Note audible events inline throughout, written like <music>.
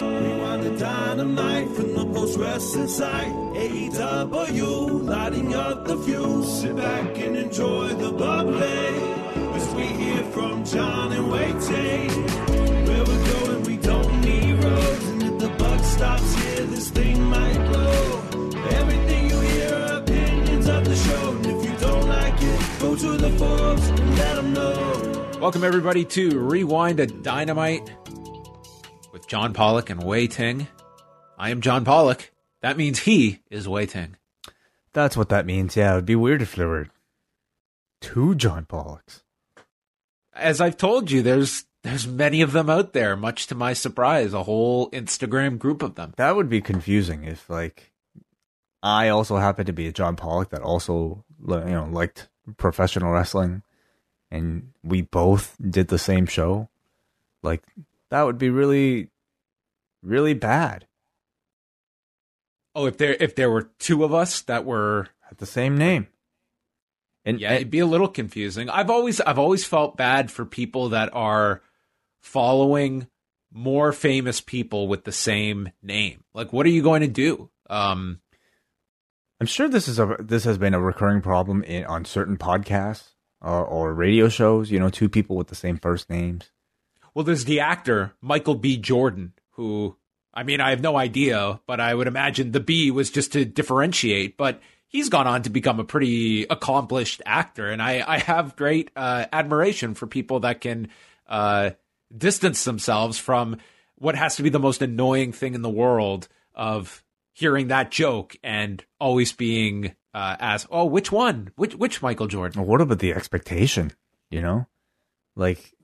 Rewind the dynamite from the post wrestling site. AEW, lighting up the fuse. Sit back and enjoy the bubbly. As we hear from John and Wai Ting. Where we're going, we don't need roads. And if the buck stops here, this thing might blow. Everything you hear are opinions of the show. And if you don't like it, go to the forums and let them know. Welcome, everybody, to Rewind a Dynamite John Pollock and Wai Ting. I am John Pollock. That means he is Wai Ting. That's what that means. Yeah, it would be weird if there were two John Pollocks. As I've told you, there's there's many of them out there, much to my surprise, a whole Instagram group of them. That would be confusing if, like, I also happened to be a John Pollock that also, you know, liked professional wrestling, and we both did the same show. Like, that would be really, really bad. Oh, if there if there were two of us that were Had the same name. And yeah, it'd be a little confusing. I've always I've always felt bad for people that are following more famous people with the same name. Like, what are you going to do? Um, I'm sure this is a this has been a recurring problem in on certain podcasts or, or radio shows. You know, two people with the same first names. Well, there's the actor Michael B. Jordan, who I mean, I have no idea, but I would imagine the B was just to differentiate. But he's gone on to become a pretty accomplished actor, and I I have great uh, admiration for people that can uh, distance themselves from what has to be the most annoying thing in the world of hearing that joke and always being uh, asked, "Oh, which one? Which which Michael Jordan?" Well, what about the expectation? You know, like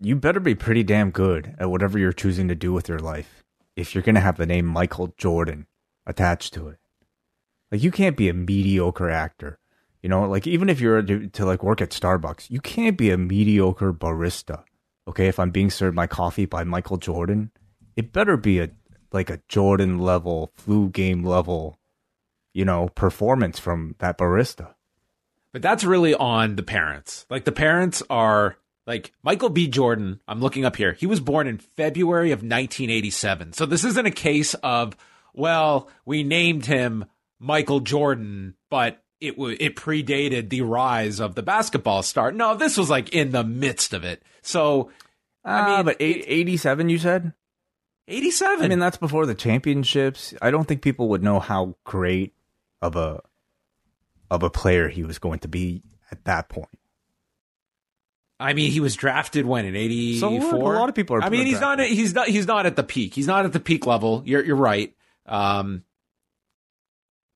you better be pretty damn good at whatever you're choosing to do with your life if you're gonna have the name Michael Jordan attached to it. Like you can't be a mediocre actor. You know, like even if you're to, to like work at Starbucks, you can't be a mediocre barista. Okay, if I'm being served my coffee by Michael Jordan, it better be a like a Jordan level, flu game level, you know, performance from that barista. But that's really on the parents. Like the parents are like Michael B. Jordan, I'm looking up here. He was born in February of 1987. So this isn't a case of, well, we named him Michael Jordan, but it w- it predated the rise of the basketball star. No, this was like in the midst of it. So I ah, mean, but eight, 87 you said? 87. I mean, that's before the championships. I don't think people would know how great of a of a player he was going to be at that point. I mean, he was drafted when in '84. So a lot of people are. I mean, he's not. He's not. He's not at the peak. He's not at the peak level. You're. You're right. Um.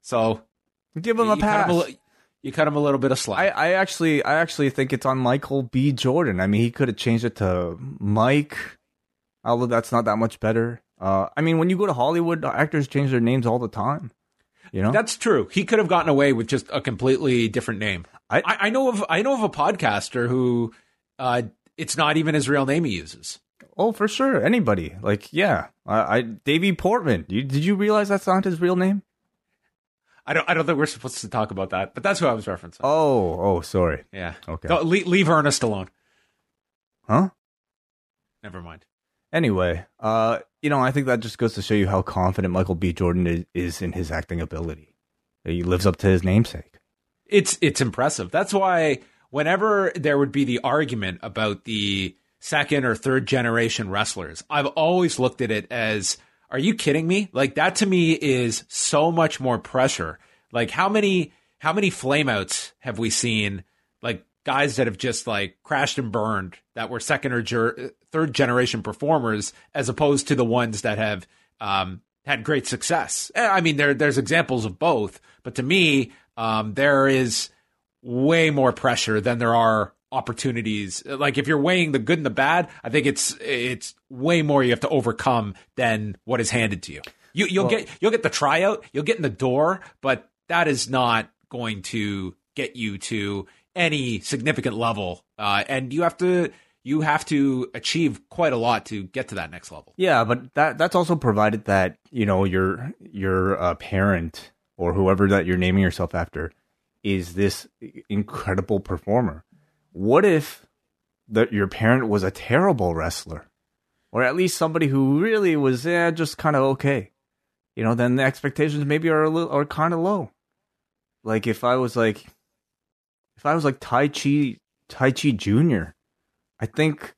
So give him a pass. Cut him a, you cut him a little bit of slack. I, I actually, I actually think it's on Michael B. Jordan. I mean, he could have changed it to Mike, although that's not that much better. Uh, I mean, when you go to Hollywood, actors change their names all the time. You know, that's true. He could have gotten away with just a completely different name. I, I know of. I know of a podcaster who, uh, it's not even his real name he uses. Oh, for sure. Anybody. Like, yeah. I, I Davy Portman. You, did you realize that's not his real name? I don't. I don't think we're supposed to talk about that, but that's who I was referencing. Oh, oh, sorry. Yeah. Okay. Go, leave, leave Ernest alone. Huh? Never mind. Anyway, uh, you know, I think that just goes to show you how confident Michael B. Jordan is, is in his acting ability. He lives up to his namesake. It's it's impressive. That's why whenever there would be the argument about the second or third generation wrestlers, I've always looked at it as are you kidding me? Like that to me is so much more pressure. Like how many how many flameouts have we seen like guys that have just like crashed and burned that were second or ger- third generation performers, as opposed to the ones that have um, had great success. Eh, I mean, there there's examples of both, but to me, um, there is way more pressure than there are opportunities. Like if you're weighing the good and the bad, I think it's it's way more you have to overcome than what is handed to you. You you'll well, get you'll get the tryout, you'll get in the door, but that is not going to get you to any significant level. Uh, and you have to you have to achieve quite a lot to get to that next level. Yeah, but that that's also provided that you know your your uh, parent or whoever that you're naming yourself after is this incredible performer. What if that your parent was a terrible wrestler, or at least somebody who really was eh, just kind of okay? You know, then the expectations maybe are a little are kind of low. Like if I was like, if I was like Taichi Tai Chi Junior, I think,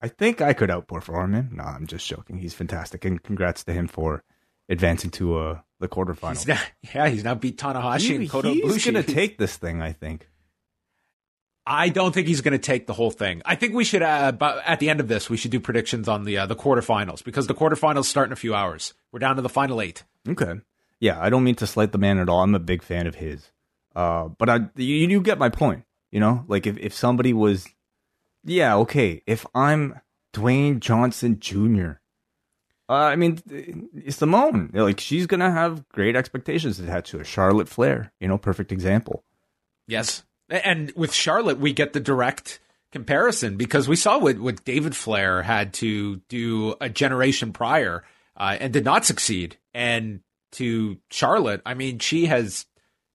I think I could outperform him. No, I'm just joking. He's fantastic, and congrats to him for advancing to uh, the quarterfinals. He's not, <laughs> yeah, he's now beat Tanahashi he, and Kota He's going to take this thing, I think. I don't think he's going to take the whole thing. I think we should, uh, at the end of this, we should do predictions on the uh, the quarterfinals because the quarterfinals start in a few hours. We're down to the final eight. Okay. Yeah, I don't mean to slight the man at all. I'm a big fan of his. Uh, but I, you, you get my point. You know, like if, if somebody was, yeah, okay. If I'm Dwayne Johnson Jr., uh, I mean, it's Simone, like she's gonna have great expectations attached to her. Charlotte Flair, you know, perfect example. Yes, and with Charlotte, we get the direct comparison because we saw what, what David Flair had to do a generation prior uh, and did not succeed. And to Charlotte, I mean, she has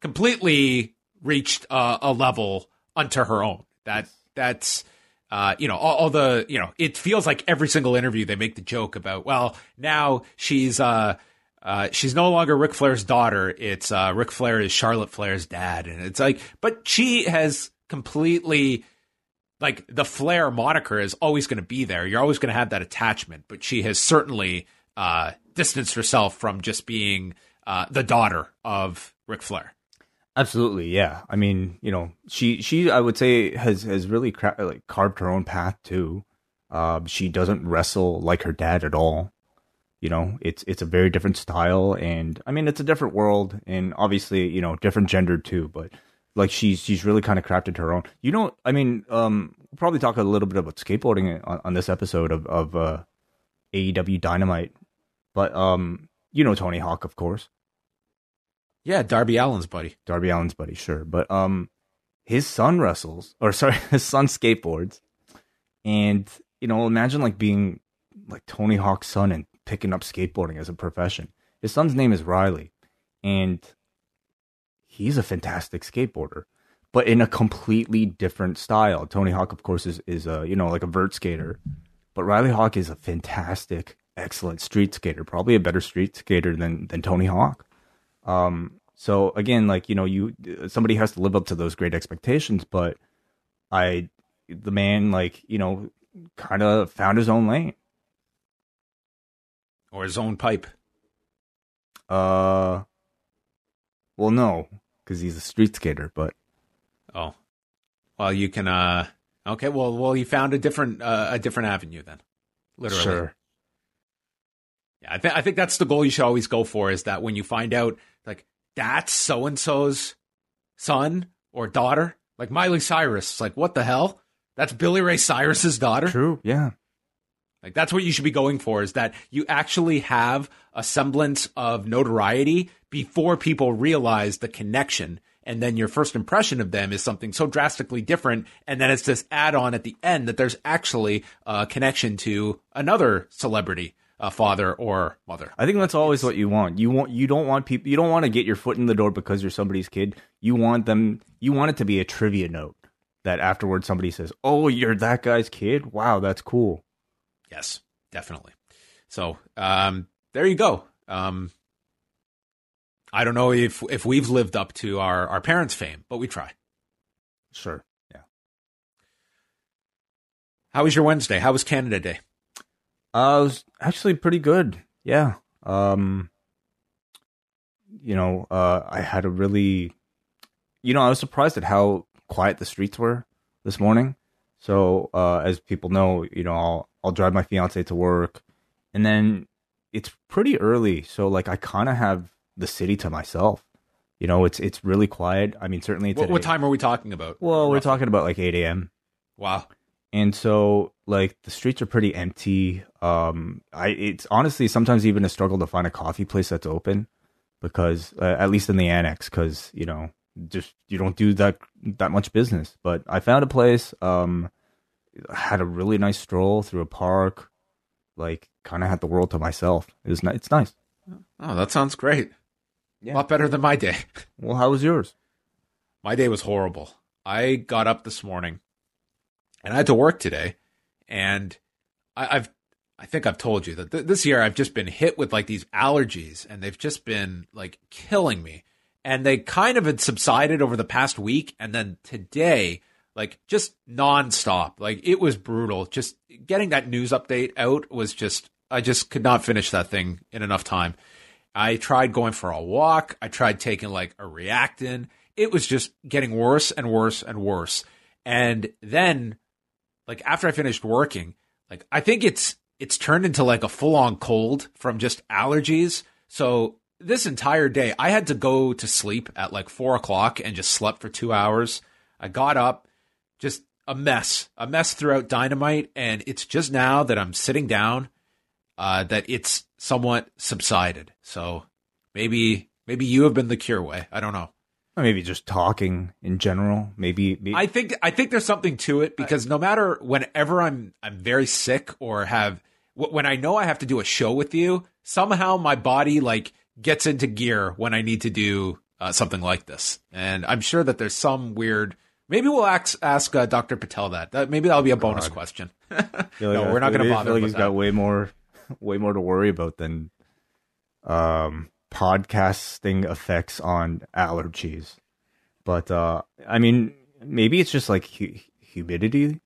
completely reached uh, a level unto her own. That that's uh, you know, all, all, the, you know, it feels like every single interview they make the joke about, well, now she's, uh, uh, she's no longer Ric Flair's daughter. It's, uh, Ric Flair is Charlotte Flair's dad. And it's like, but she has completely, like, the Flair moniker is always going to be there. You're always going to have that attachment, but she has certainly, uh, distanced herself from just being, uh, the daughter of Ric Flair. Absolutely, yeah. I mean, you know, she she I would say has has really cra- like carved her own path too. Uh, she doesn't wrestle like her dad at all. You know, it's it's a very different style, and I mean, it's a different world, and obviously, you know, different gender too. But like she's she's really kind of crafted her own. You know, I mean, um, we'll probably talk a little bit about skateboarding on, on this episode of of uh, AEW Dynamite, but um, you know Tony Hawk, of course. Yeah, Darby Allin's buddy. Darby Allin's buddy, sure. But um his son wrestles or <laughs> sorry, his son skateboards. And, you know, imagine like being like Tony Hawk's son and picking up skateboarding as a profession. His son's name is Riley. And he's a fantastic skateboarder, but in a completely different style. Tony Hawk, of course, is is a you know like a vert skater, but Riley Hawk is a fantastic, excellent street skater. Probably a better street skater than than Tony Hawk. Um, so again, like you know, you somebody has to live up to those great expectations, but I, the man, like you know, kind of found his own lane or his own pipe. Uh, well, no, because he's a street skater, but oh, well, you can. Uh, okay, well, well, you found a different uh, a different avenue then, literally. Sure. Yeah, I, th- I think that's the goal you should always go for is that when you find out, that's so and so's son or daughter, like Miley Cyrus, like, what the hell? That's Billy Ray Cyrus's daughter? True, yeah. Like, that's what you should be going for is that you actually have a semblance of notoriety before people realize the connection. And then your first impression of them is something so drastically different. And then it's this add on at the end that there's actually a connection to another celebrity a father or mother. I think that's always what you want. You want you don't want people you don't want to get your foot in the door because you're somebody's kid. You want them you want it to be a trivia note that afterwards somebody says, "Oh, you're that guy's kid? Wow, that's cool." Yes, definitely. So, um there you go. Um I don't know if if we've lived up to our our parents' fame, but we try. Sure. Yeah. How was your Wednesday? How was Canada Day? Uh, it was actually pretty good. Yeah. Um, you know, uh, I had a really, you know, I was surprised at how quiet the streets were this morning. So uh, as people know, you know, I'll I'll drive my fiance to work, and then it's pretty early. So like I kind of have the city to myself. You know, it's it's really quiet. I mean, certainly What, today. what time are we talking about? Well, we're talking about like eight a.m. Wow. And so like the streets are pretty empty um i it's honestly sometimes even a struggle to find a coffee place that's open because uh, at least in the annex because you know just you don't do that that much business but i found a place um had a really nice stroll through a park like kind of had the world to myself it was ni- it's nice Oh, that sounds great. Yeah. A lot better than my day. <laughs> well how was yours My day was horrible. I got up this morning and I had to work today. And I, I've, I think I've told you that th- this year I've just been hit with like these allergies and they've just been like killing me. And they kind of had subsided over the past week. And then today, like just nonstop, like it was brutal. Just getting that news update out was just, I just could not finish that thing in enough time. I tried going for a walk. I tried taking like a Reactine. It was just getting worse and worse and worse. And then, like after I finished working, like I think it's it's turned into like a full on cold from just allergies. So this entire day, I had to go to sleep at like four o'clock and just slept for two hours. I got up, just a mess, a mess throughout Dynamite, and it's just now that I'm sitting down uh, that it's somewhat subsided. So maybe maybe you have been the cure Wai. I don't know. Or maybe just talking in general maybe, maybe I think I think there's something to it because no matter whenever I'm I'm very sick or have wh- when I know I have to do a show with you, somehow my body like gets into gear when I need to do uh, something like this, and I'm sure that there's some weird. Maybe we'll ask ask uh, Dr. Patel that. that. Maybe that'll be a bonus question. <laughs> feel No, we're not gonna I bother Feel like he's got way more, <laughs> way more to worry about than um, podcasting effects on allergies. But uh, I mean, maybe it's just like hu- humidity.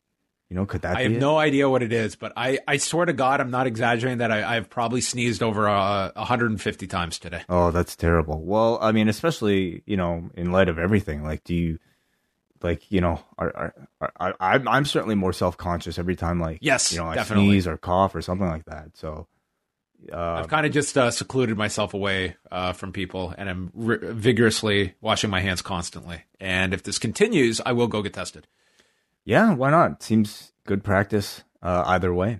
You know, could that I have it? no idea what it is, but I, I swear to God, I'm not exaggerating that I, I've probably sneezed over uh, 150 times today. Oh, that's terrible. Well, I mean, especially you know, in light of everything. Like, do you like you know? Are, are, are, are I'm I'm certainly more self conscious every time like Yes, you know I definitely. sneeze or cough or something like that. So. Uh, I've kind of just uh, secluded myself away uh, from people, and I'm r- vigorously washing my hands constantly. And if this continues, I will go get tested. Yeah, why not? Seems good practice uh, either way.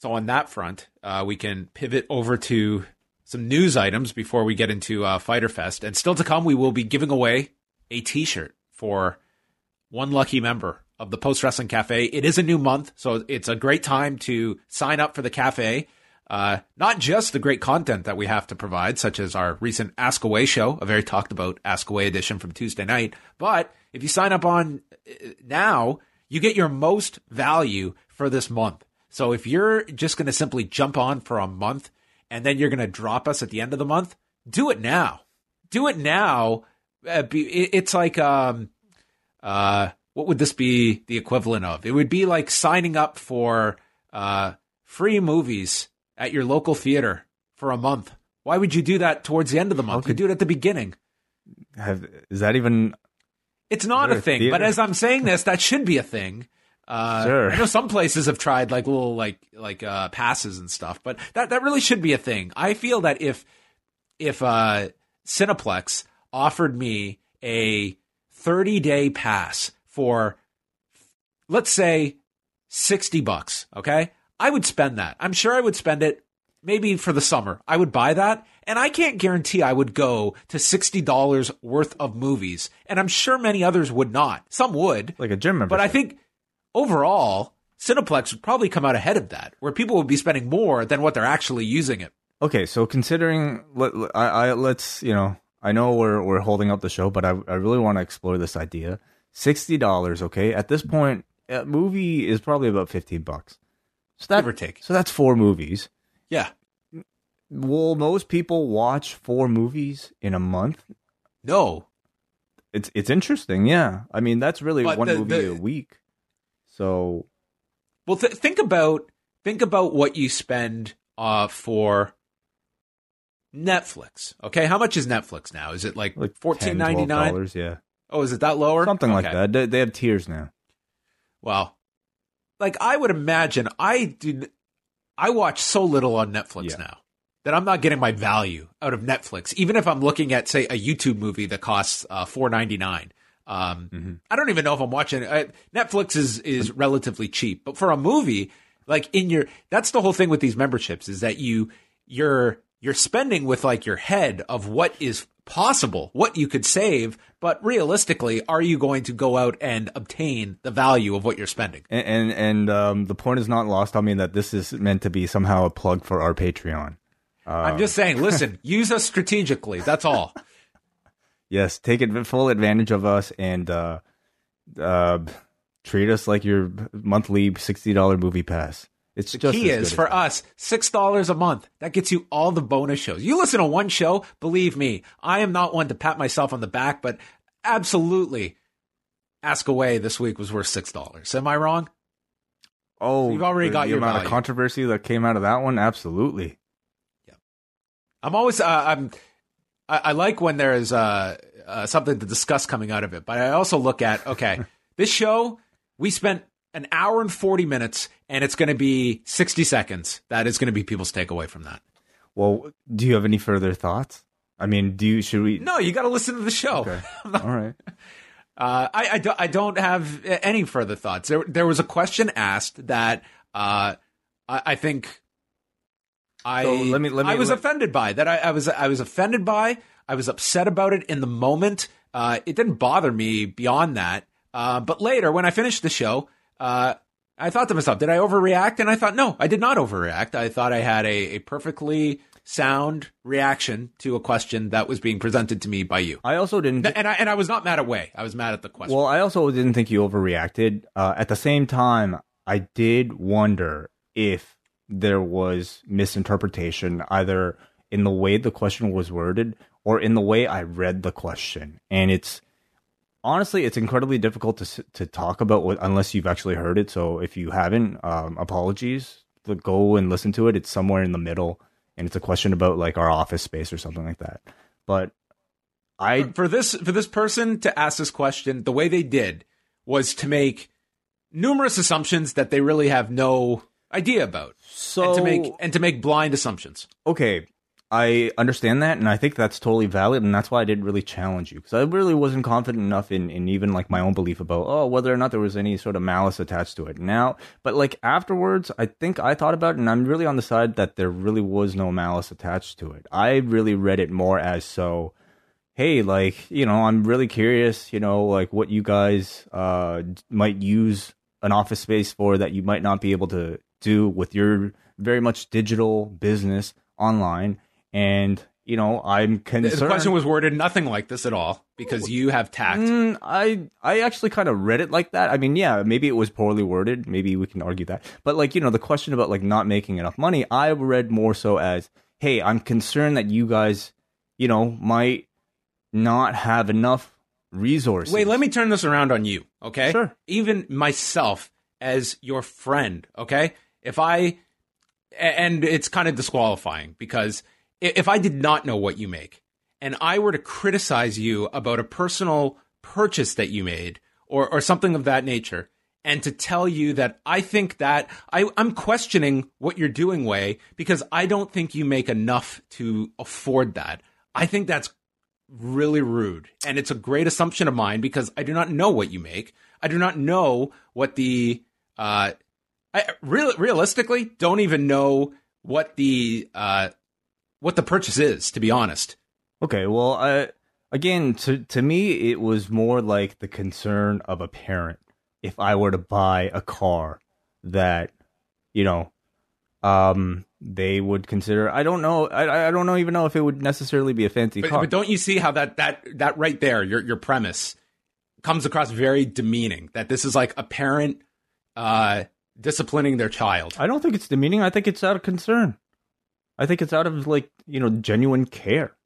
So on that front, uh, we can pivot over to some news items before we get into uh, Fighter Fest. And still to come, we will be giving away a T-shirt for one lucky member of the Post Wrestling Cafe. It is a new month, so it's a great time to sign up for the cafe. Uh, not just the great content that we have to provide, such as our recent Ask Away show, a very talked about Ask Away edition from Tuesday night, but if you sign up on uh, now, you get your most value for this month. So if you're just going to simply jump on for a month and then you're going to drop us at the end of the month, do it now. Do it now. Uh, it's like, um, uh, what would this be the equivalent of? It would be like signing up for uh, free movies at your local theater for a month. Why would you do that towards the end of the month? You could- do it at the beginning. Have is that even? It's not a a thing, but as I'm saying this, that should be a thing. Uh, Sure. I know some places have tried like little like like uh, passes and stuff, but that that really should be a thing. I feel that if if uh, Cineplex offered me a 30 day pass for let's say 60 bucks, okay? I would spend that. I'm sure I would spend it maybe for the summer. I would buy that. And I can't guarantee I would go to $60 worth of movies. And I'm sure many others would not. Some would. Like a gym membership. But I think overall, Cineplex would probably come out ahead of that, where people would be spending more than what they're actually using it. Okay, so considering, let, let- I, I let's you know, I know we're we're holding up the show, but I I really want to explore this idea. Sixty dollars, okay. At this point, a movie is probably about fifteen bucks. So that Give or take. So that's four movies. Yeah. Will most people watch four movies in a month? No. It's it's interesting, yeah. I mean, that's really But one the- movie the- a week. So Well, th- think about think about what you spend uh, for Netflix. Okay, how much is Netflix now? Is it like like fourteen ninety nine? yeah. Oh, is it that lower? Something like that. They, they have tiers now. Well, like I would imagine, I do. I watch so little on Netflix Yeah. now that I'm not getting my value out of Netflix. Even if I'm looking at, say, a YouTube movie that costs uh, four ninety nine. Um, Mm-hmm. I don't even know if I'm watching. I, Netflix is is relatively cheap, but for a movie, like in your, that's the whole thing with these memberships is that you you're you're spending with like your head of what is possible, what you could save, but realistically, are you going to go out and obtain the value of what you're spending? And and, and um, the point is not lost on me that this is meant to be somehow a plug for our Patreon. I'm just saying, listen, <laughs> use us strategically. That's all. Yes, take full advantage of us and uh, uh, treat us like your monthly sixty dollar movie pass. It's just Key is for us six dollars a month. That gets you all the bonus shows. You listen to one show, believe me, I am not one to pat myself on the back, but absolutely, Ask Away this week was worth six dollars. Am I wrong? Oh, you've already the- got the your amount value. of controversy that came out of that one. Absolutely. Yeah, I'm always uh, I'm I, I like when there's uh, uh, something to discuss coming out of it, but I also look at okay, <laughs> this show we spent an hour and forty minutes, and it's going to be sixty seconds. That is going to be people's takeaway from that. Well, do you have any further thoughts? I mean, do you should we? No, you got to listen to the show. Okay. <laughs> All right. Uh, I, I, don't, I don't have any further thoughts. There, there was a question asked that uh, I, I think I So let me- let me- I was let- offended by that. I, I was I was offended by. I was upset about it in the moment. Uh, it didn't bother me beyond that. Uh, but later, when I finished the show, uh, I thought to myself, did I overreact? And I thought, no, I did not overreact. I thought I had a, a perfectly sound reaction to a question that was being presented to me by you. I also didn't. And I and I was not mad at Wai. I was mad at the question. Well, I also didn't think you overreacted. Uh, at the same time, I did wonder if there was misinterpretation either in the way the question was worded or in the way I read the question. And it's honestly, it's incredibly difficult to to talk about what, unless you've actually heard it. So if you haven't, um, apologies. But Go and listen to it. It's somewhere in the middle, and it's a question about like our office space or something like that. But I for this for this person to ask this question the way they did was to make numerous assumptions that they really have no idea about so and to make and to make blind assumptions okay, I understand that, and I think that's totally valid, and that's why I didn't really challenge you because I really wasn't confident enough in, in even like my own belief about oh whether or not there was any sort of malice attached to it. Now, but like afterwards, I think I thought about it, and I'm really on the side that there really was no malice attached to it. I really read it more as so. Hey, like you know, I'm really curious. You know, like what you guys uh might use an office space for that you might not be able to do with your very much digital business online and you know i'm concerned the question was worded nothing like this at all because you have tact. Mm, i i actually kind of read it like that. I mean yeah maybe it was poorly worded. Maybe we can argue that. But like you know the question about like not making enough money i read more so as hey i'm concerned that you guys you know might not have enough resources. Wait let me turn this around on you okay? Sure. even myself as your friend okay? If I and it's kind of disqualifying because if I did not know what you make and I were to criticize you about a personal purchase that you made or, or something of that nature, and to tell you that I think that I, I'm questioning what you're doing, Wai, because I don't think you make enough to afford that. I think that's really rude. And it's a great assumption of mine because I do not know what you make. I do not know what the uh, I real, realistically don't even know what the uh, what the purchase is. To be honest, Okay, well, I, again, to to me, it was more like the concern of a parent. If I were to buy a car that, you know, um, they would consider. I don't know. I I don't know even know if it would necessarily be a fancy but, car. but don't you see how that that that right there, your your premise comes across very demeaning. That this is like a parent uh, disciplining their child. I don't think it's demeaning. I think it's out of concern. I think it's out of like you know genuine care.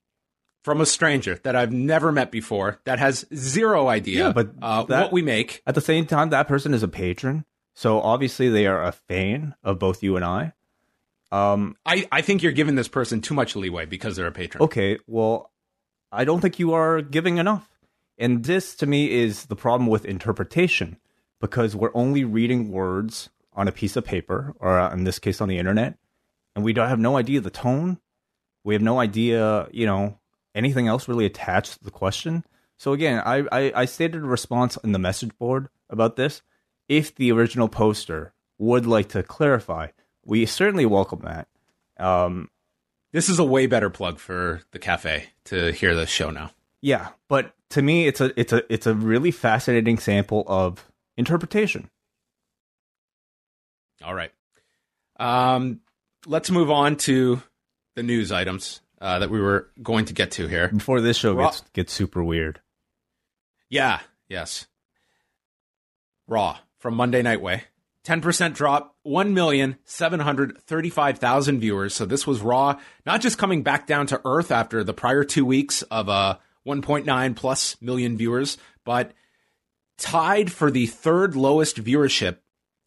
From a stranger that I've never met before, that has zero idea Yeah, but uh, that- what we make. At the same time, that person is a patron, so obviously they are a fan of both you and I. Um, I, I think you're giving this person too much leeway because they're a patron. Okay, well, I don't think you are giving enough. And this to me is the problem with interpretation because we're only reading words on a piece of paper or uh, in this case on the internet and we don't have no idea the tone. We have no idea, you know, anything else really attached to the question. So again, I, I, I stated a response in the message board about this. If the original poster would like to clarify, we certainly welcome that. Um, this is a way better plug for the cafe to hear this show now. Yeah, but to me, it's a it's a it's a really fascinating sample of interpretation. All right, um, let's move on to the news items uh, that we were going to get to here before this show Raw. gets gets super weird. Yeah. Yes. Raw from Monday Night Wai. 10% drop, 1,735,000 viewers. So this was Raw, not just coming back down to earth after the prior two weeks of uh, 1.9 plus million viewers, but tied for the third lowest viewership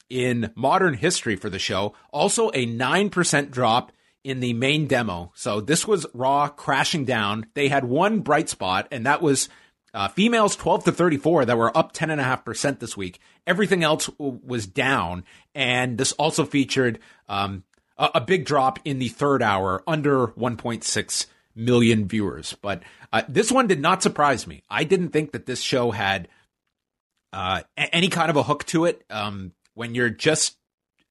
in modern history for the show. Also a 9% drop in the main demo. So this was Raw crashing down. They had one bright spot, and that was uh, females 12 to 34 that were up 10.5% this week. Everything else w- was down. And this also featured um, a-, a, big drop in the third hour, under 1.6 million viewers. But uh, this one did not surprise me. I didn't think that this show had uh, a- any kind of a hook to it. Um, when you're just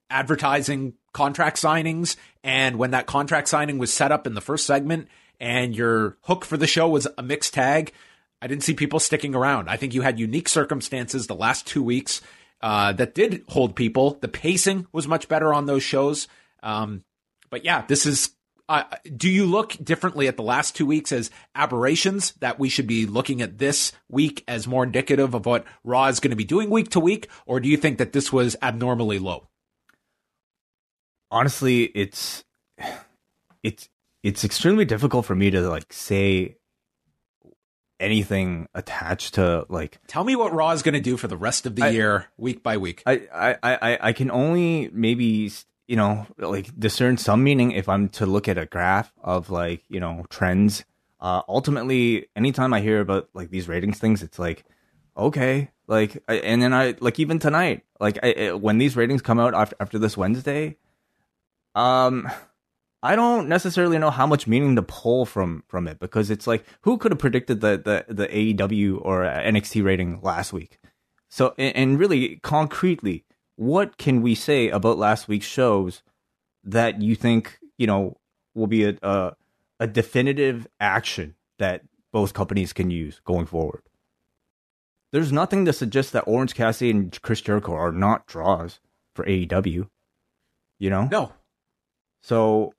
advertising contract signings, and when that contract signing was set up in the first segment, and your hook for the show was a mixed tag I didn't see people sticking around. I think you had unique circumstances the last two weeks uh, that did hold people. The pacing was much better on those shows. Um, but yeah, this is. Uh, do you look differently at the last two weeks as aberrations that we should be looking at this week as more indicative of what Raw is going to be doing week to week, or do you think that this was abnormally low? Honestly, it's it's it's extremely difficult for me to like say anything attached to like tell me what raw is going to do for the rest of the I, year week by week I, I i i can only maybe you know like discern some meaning if i'm to look at a graph of like you know trends uh ultimately anytime i hear about like these ratings things it's like okay like I, and then i like even tonight like I, when these ratings come out after, after this wednesday um I don't necessarily know how much meaning to pull from from it because it's like who could have predicted the the the AEW or NXT rating last week? So and really concretely, what can we say about last week's shows that you think you know will be a a, a definitive action that both companies can use going forward? There's nothing to suggest that Orange Cassidy and Chris Jericho are not draws for AEW. You know? No. So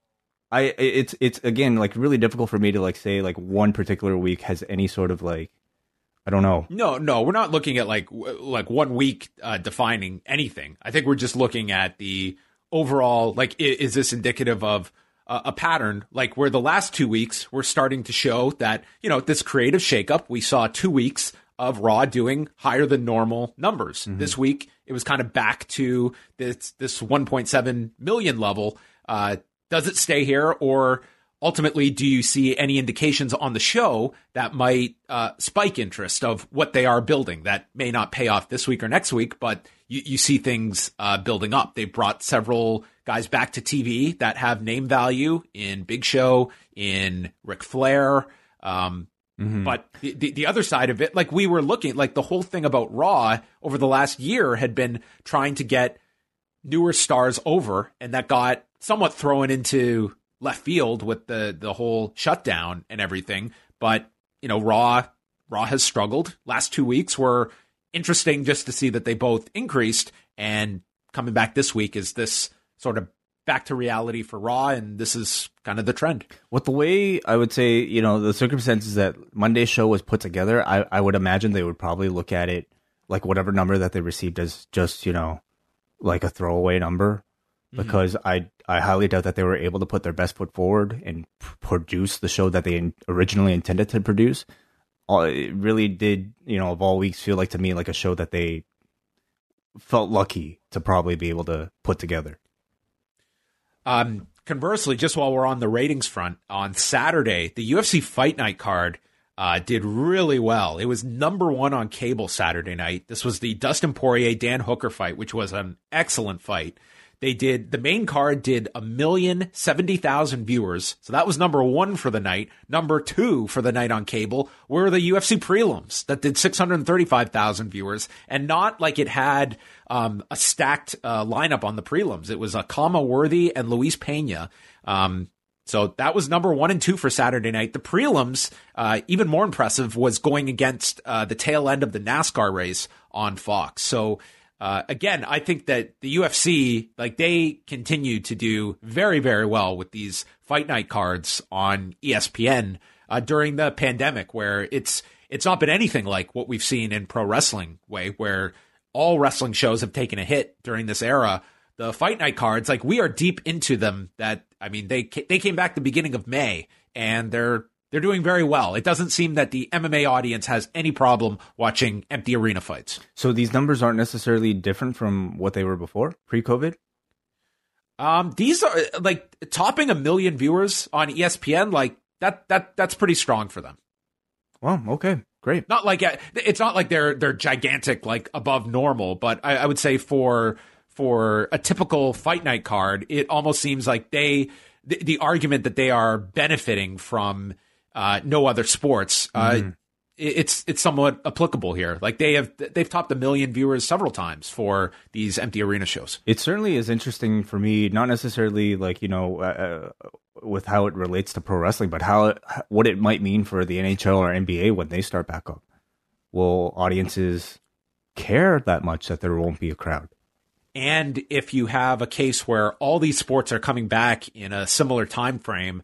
I it's it's again like really difficult for me to like say like one particular week has any sort of like I don't know. No, no, we're not looking at like like one week uh, defining anything. I think we're just looking at the overall like is, is this indicative of uh, a pattern like where the last 2 weeks we're starting to show that, you know, this creative shakeup, we saw 2 weeks of Raw doing higher than normal numbers. Mm-hmm. This week it was kind of back to this this 1.7 million level. Uh, does it stay here or ultimately do you see any indications on the show that might uh, spike interest of what they are building that may not pay off this week or next week but you, you see things uh, building up they brought several guys back to tv that have name value in big show in Ric flair um, mm-hmm. but the, the, the other side of it like we were looking like the whole thing about raw over the last year had been trying to get newer stars over and that got somewhat thrown into left field with the the whole shutdown and everything. But you know, Raw Raw has struggled. Last two weeks were interesting just to see that they both increased. And coming back this week is this sort of back to reality for Raw, and this is kind of the trend. With the way I would say, you know, the circumstances that Monday's show was put together, I, I would imagine they would probably look at it like whatever number that they received as just, you know, like a throwaway number. Mm-hmm. Because mm-hmm. I I highly doubt that they were able to put their best foot forward and p- produce the show that they originally intended to produce. It really did, you know, of all weeks feel like to me like a show that they felt lucky to probably be able to put together. Um, conversely, just while we're on the ratings front, on Saturday, the UFC Fight Night card uh, did really well. It was number one on cable Saturday night. This was the Dustin Poirier Dan Hooker fight, which was an excellent fight. They did the main card did a million seventy thousand viewers, so that was number one for the night. Number two for the night on cable were the UFC prelims that did six hundred thirty five thousand viewers, and not like it had um, a stacked uh, lineup on the prelims. It was a Khama Worthy and Luis Pena. Um, so that was number one and two for Saturday night. The prelims, uh, even more impressive, was going against uh, the tail end of the NASCAR race on Fox. So uh, again, I think that the UFC, like they continue to do very, very well with these fight night cards on ESPN uh, during the pandemic, where it's it's not been anything like what we've seen in pro wrestling Wai, where all wrestling shows have taken a hit during this era the fight night cards, like we are deep into them. That I mean, they they came back the beginning of May, and they're they're doing very well. It doesn't seem that the MMA audience has any problem watching empty arena fights. So these numbers aren't necessarily different from what they were before, pre-COVID. Um, these are like topping a million viewers on ESPN. Like that that that's pretty strong for them. Well, okay, great. Not like it's not like they're they're gigantic, like above normal, but I, I would say for for a typical fight night card, it almost seems like they the, the argument that they are benefiting from uh, no other sports. Uh, mm-hmm. it's it's somewhat applicable here. Like they have they've topped a million viewers several times for these empty arena shows. It certainly is interesting for me, not necessarily like you know uh, uh with how it relates to pro wrestling, but how what it might mean for the NHL or NBA when they start back up. Will audiences care that much that there won't be a crowd? and if you have a case where all these sports are coming back in a similar time frame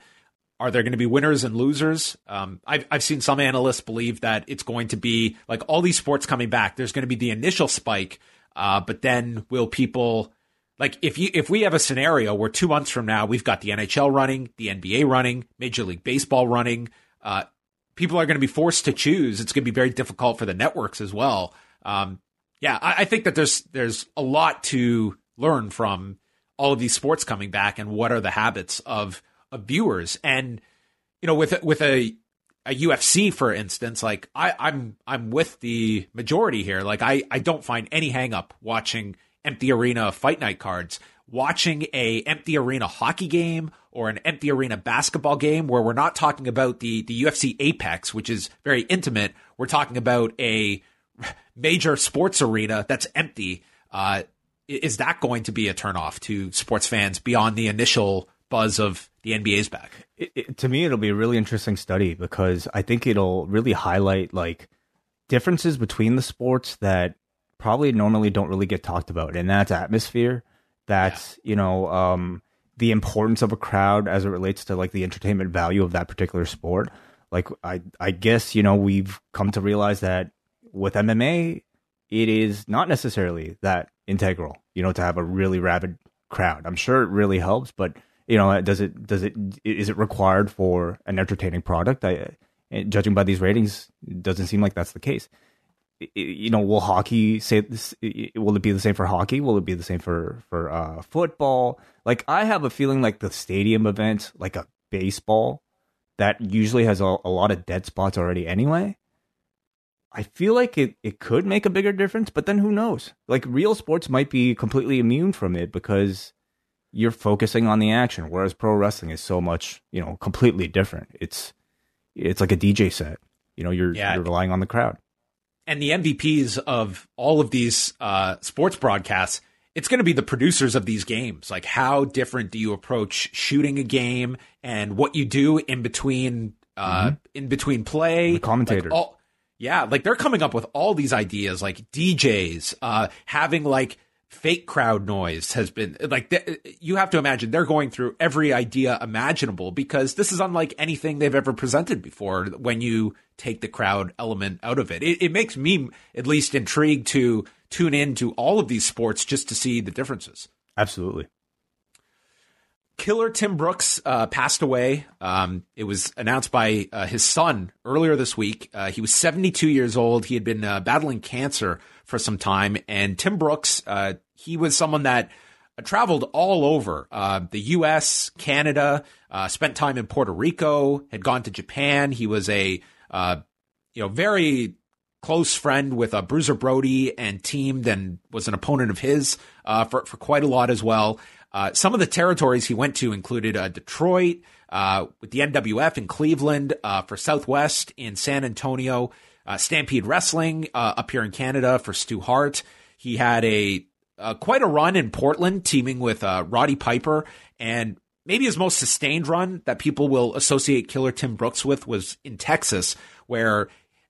are there going to be winners and losers? Um, I've, I've seen some analysts believe that it's going to be like all these sports coming back there's going to be the initial spike uh, but then will people like if you if we have a scenario where two months from now we've got the nhl running the nba running major league baseball running uh, people are going to be forced to choose. It's going to be very difficult for the networks as well. Um, yeah, I, I think that there's there's a lot to learn from all of these sports coming back and what are the habits of, of viewers. And you know, with with a a UFC, for instance, like I, I'm I'm with the majority here. Like I, I don't find any hangup watching empty arena fight night cards. Watching a empty arena hockey game or an empty arena basketball game where we're not talking about the the UFC Apex, which is very intimate. We're talking about a major sports arena that's empty, uh, is that going to be a turnoff to sports fans beyond the initial buzz of the NBA's back? It, it, to me, it'll be a really interesting study because I think it'll really highlight like differences between the sports that probably normally don't really get talked about, and that's atmosphere. That's yeah. you know um, the importance of a crowd as it relates to like the entertainment value of that particular sport. Like I, I guess you know we've come to realize that with MMA, it is not necessarily that integral, you know, to have a really rabid crowd. I'm sure it really helps, but you know, does it does it is it required for an entertaining product? I, judging by these ratings, it doesn't seem like that's the case. You know, will hockey say this? Will it be the same for hockey? Will it be the same for for uh, football? Like, I have a feeling like the stadium event, like a baseball, that usually has a, a lot of dead spots already anyway. I feel like it, it could make a bigger difference, but then who knows? Like real sports might be completely immune from it because you're focusing on the action, whereas pro wrestling is so much, you know, completely different. It's it's like a DJ set. You know, you're yeah. you're relying on the crowd. And the MVPs of all of these uh, sports broadcasts, it's going to be the producers of these games. Like, how different do you approach shooting a game and what you do in between uh, mm-hmm. in between play? The commentators. Like all, yeah, like they're coming up with all these ideas, like DJs, uh, having like fake crowd noise has been like th- you have to imagine they're going through every idea imaginable because this is unlike anything they've ever presented before when you take the crowd element out of it. It, it makes me at least intrigued to tune in to all of these sports just to see the differences. Absolutely. Killer Tim Brooks uh, passed away. Um, it was announced by uh, his son earlier this week. Uh, he was 72 years old. He had been uh, battling cancer for some time. And Tim Brooks, uh, he was someone that traveled all over uh, the U.S., Canada, spent time in Puerto Rico, had gone to Japan. He was a uh, you know, very close friend with uh, Bruiser Brody and teamed and was an opponent of his uh, for, for quite a lot as well. Uh, some of the territories he went to included uh, Detroit, uh, with the NWF in Cleveland, uh, for Southwest in San Antonio, Stampede Wrestling up here in Canada for Stu Hart. He had a quite a run in Portland, teaming with Roddy Piper, and maybe his most sustained run that people will associate Killer Tim Brooks with was in Texas, where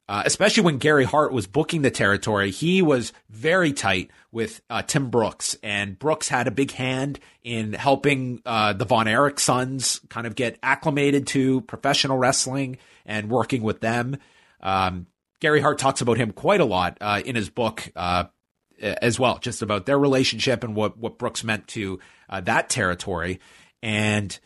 uh, especially when Gary Hart was booking the territory, he was very tight with uh, Tim Brooks, and Brooks had a big hand in helping uh, the Von Erich sons kind of get acclimated to professional wrestling and working with them. Um, Gary Hart talks about him quite a lot uh, in his book uh, as well, just about their relationship and what what Brooks meant to uh, that territory. And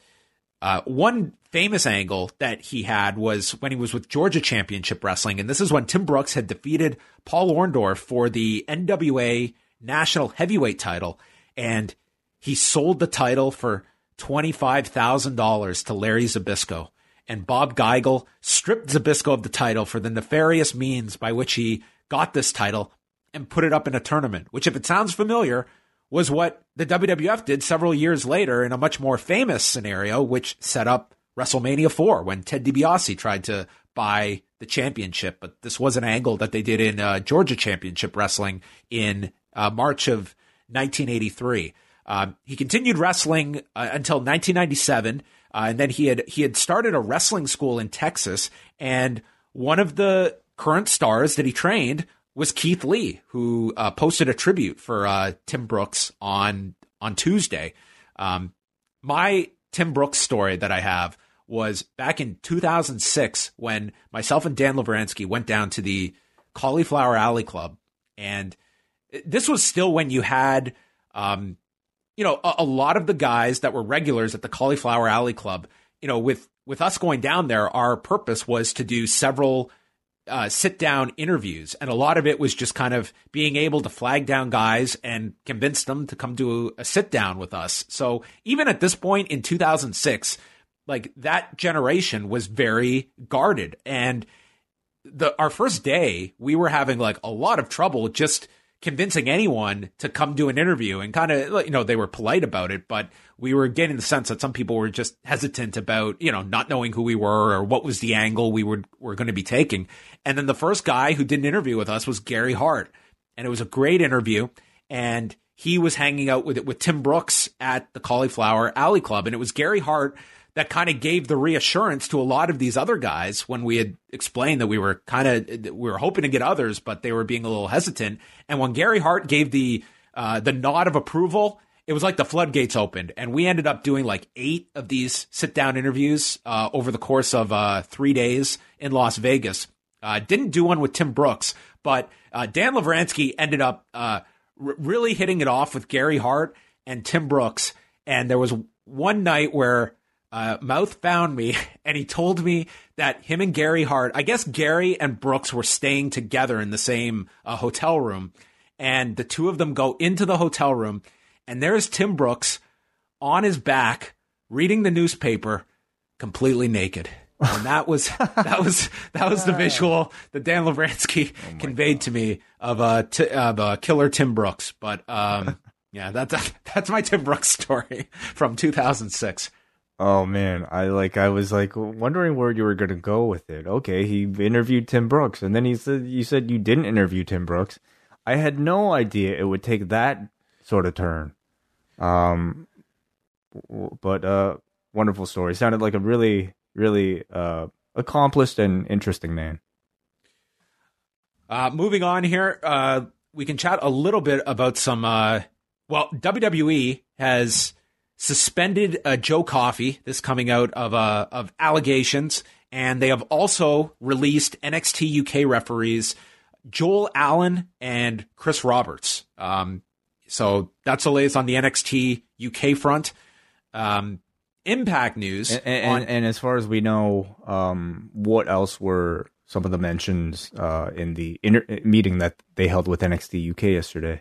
one famous angle that he had was when he was with Georgia Championship Wrestling. And this is when Tim Brooks had defeated Paul Orndorff for the NWA National Heavyweight title. And he sold the title for $25,000 to Larry Zbyszko. And Bob Geigel stripped Zbyszko of the title for the nefarious means by which he got this title and put it up in a tournament, which, if it sounds familiar, was what the WWF did several years later in a much more famous scenario, which set up WrestleMania 4 when Ted DiBiase tried to buy the championship. But this was an angle that they did in uh, Georgia Championship Wrestling in uh, March of 1983. Um, he continued wrestling uh, until 1997, uh, and then he had he had started a wrestling school in Texas. And one of the current stars that he trained was Keith Lee, who uh, posted a tribute for uh, Tim Brooks on on Tuesday. Um, my Tim Brooks story that I have was back in 2006 when myself and Dan Lovranski went down to the Cauliflower Alley Club. And this was still when you had, um, you know, a, a, lot of the guys that were regulars at the Cauliflower Alley Club, you know, with, with us going down there, our purpose was to do several uh, sit down interviews. And a lot of it was just kind of being able to flag down guys and convince them to come to a, a sit down with us. So even at this point in 2006, like that generation was very guarded. And the, our first day, we were having like a lot of trouble just convincing anyone to come do an interview and kind of, you know, they were polite about it, but we were getting the sense that some people were just hesitant about, you know, not knowing who we were or what was the angle we were, were going to be taking. And then the first guy who did an interview with us was Gary Hart. And it was a great interview. And he was hanging out with it with Tim Brooks at the Cauliflower Alley Club. And it was Gary Hart that kind of gave the reassurance to a lot of these other guys when we had explained that we were kind of we were hoping to get others, but they were being a little hesitant. And when Gary Hart gave the uh, the nod of approval, it was like the floodgates opened, and we ended up doing like eight of these sit down interviews uh, over the course of uh, three days in Las Vegas. Uh, didn't do one with Tim Brooks, but uh, Dan Lovranski ended up uh, r- really hitting it off with Gary Hart and Tim Brooks. And there was one night where uh, Mouth found me <laughs> and he told me that him and Gary Hart, I guess Gary and Brooks were staying together in the same uh, hotel room. And the two of them go into the hotel room and there's Tim Brooks on his back reading the newspaper completely naked. And that was <laughs> that was that was the visual that Dan Lovranski oh conveyed God. to me of uh, t- of uh, killer Tim Brooks. But um, <laughs> yeah, that's that's my Tim Brooks story from 2006. Oh man, I like I was like wondering where you were gonna go with it. Okay, he interviewed Tim Brooks, and then he said you said you didn't interview Tim Brooks. I had no idea it would take that sort of turn. Um, but uh, wonderful story. Sounded like a really, really uh, accomplished and interesting man. Uh, moving on here, uh, we can chat a little bit about some. Uh, well, WWE has suspended uh, Joe Coffey. This coming out of uh, of allegations, and they have also released NXT UK referees Joel Allen and Chris Roberts. Um, so that's the latest on the NXT UK front. Um, Impact news, and, and, on- and, as far as we know, um, what else were some of the mentions uh, in the inter- meeting that they held with NXT UK yesterday?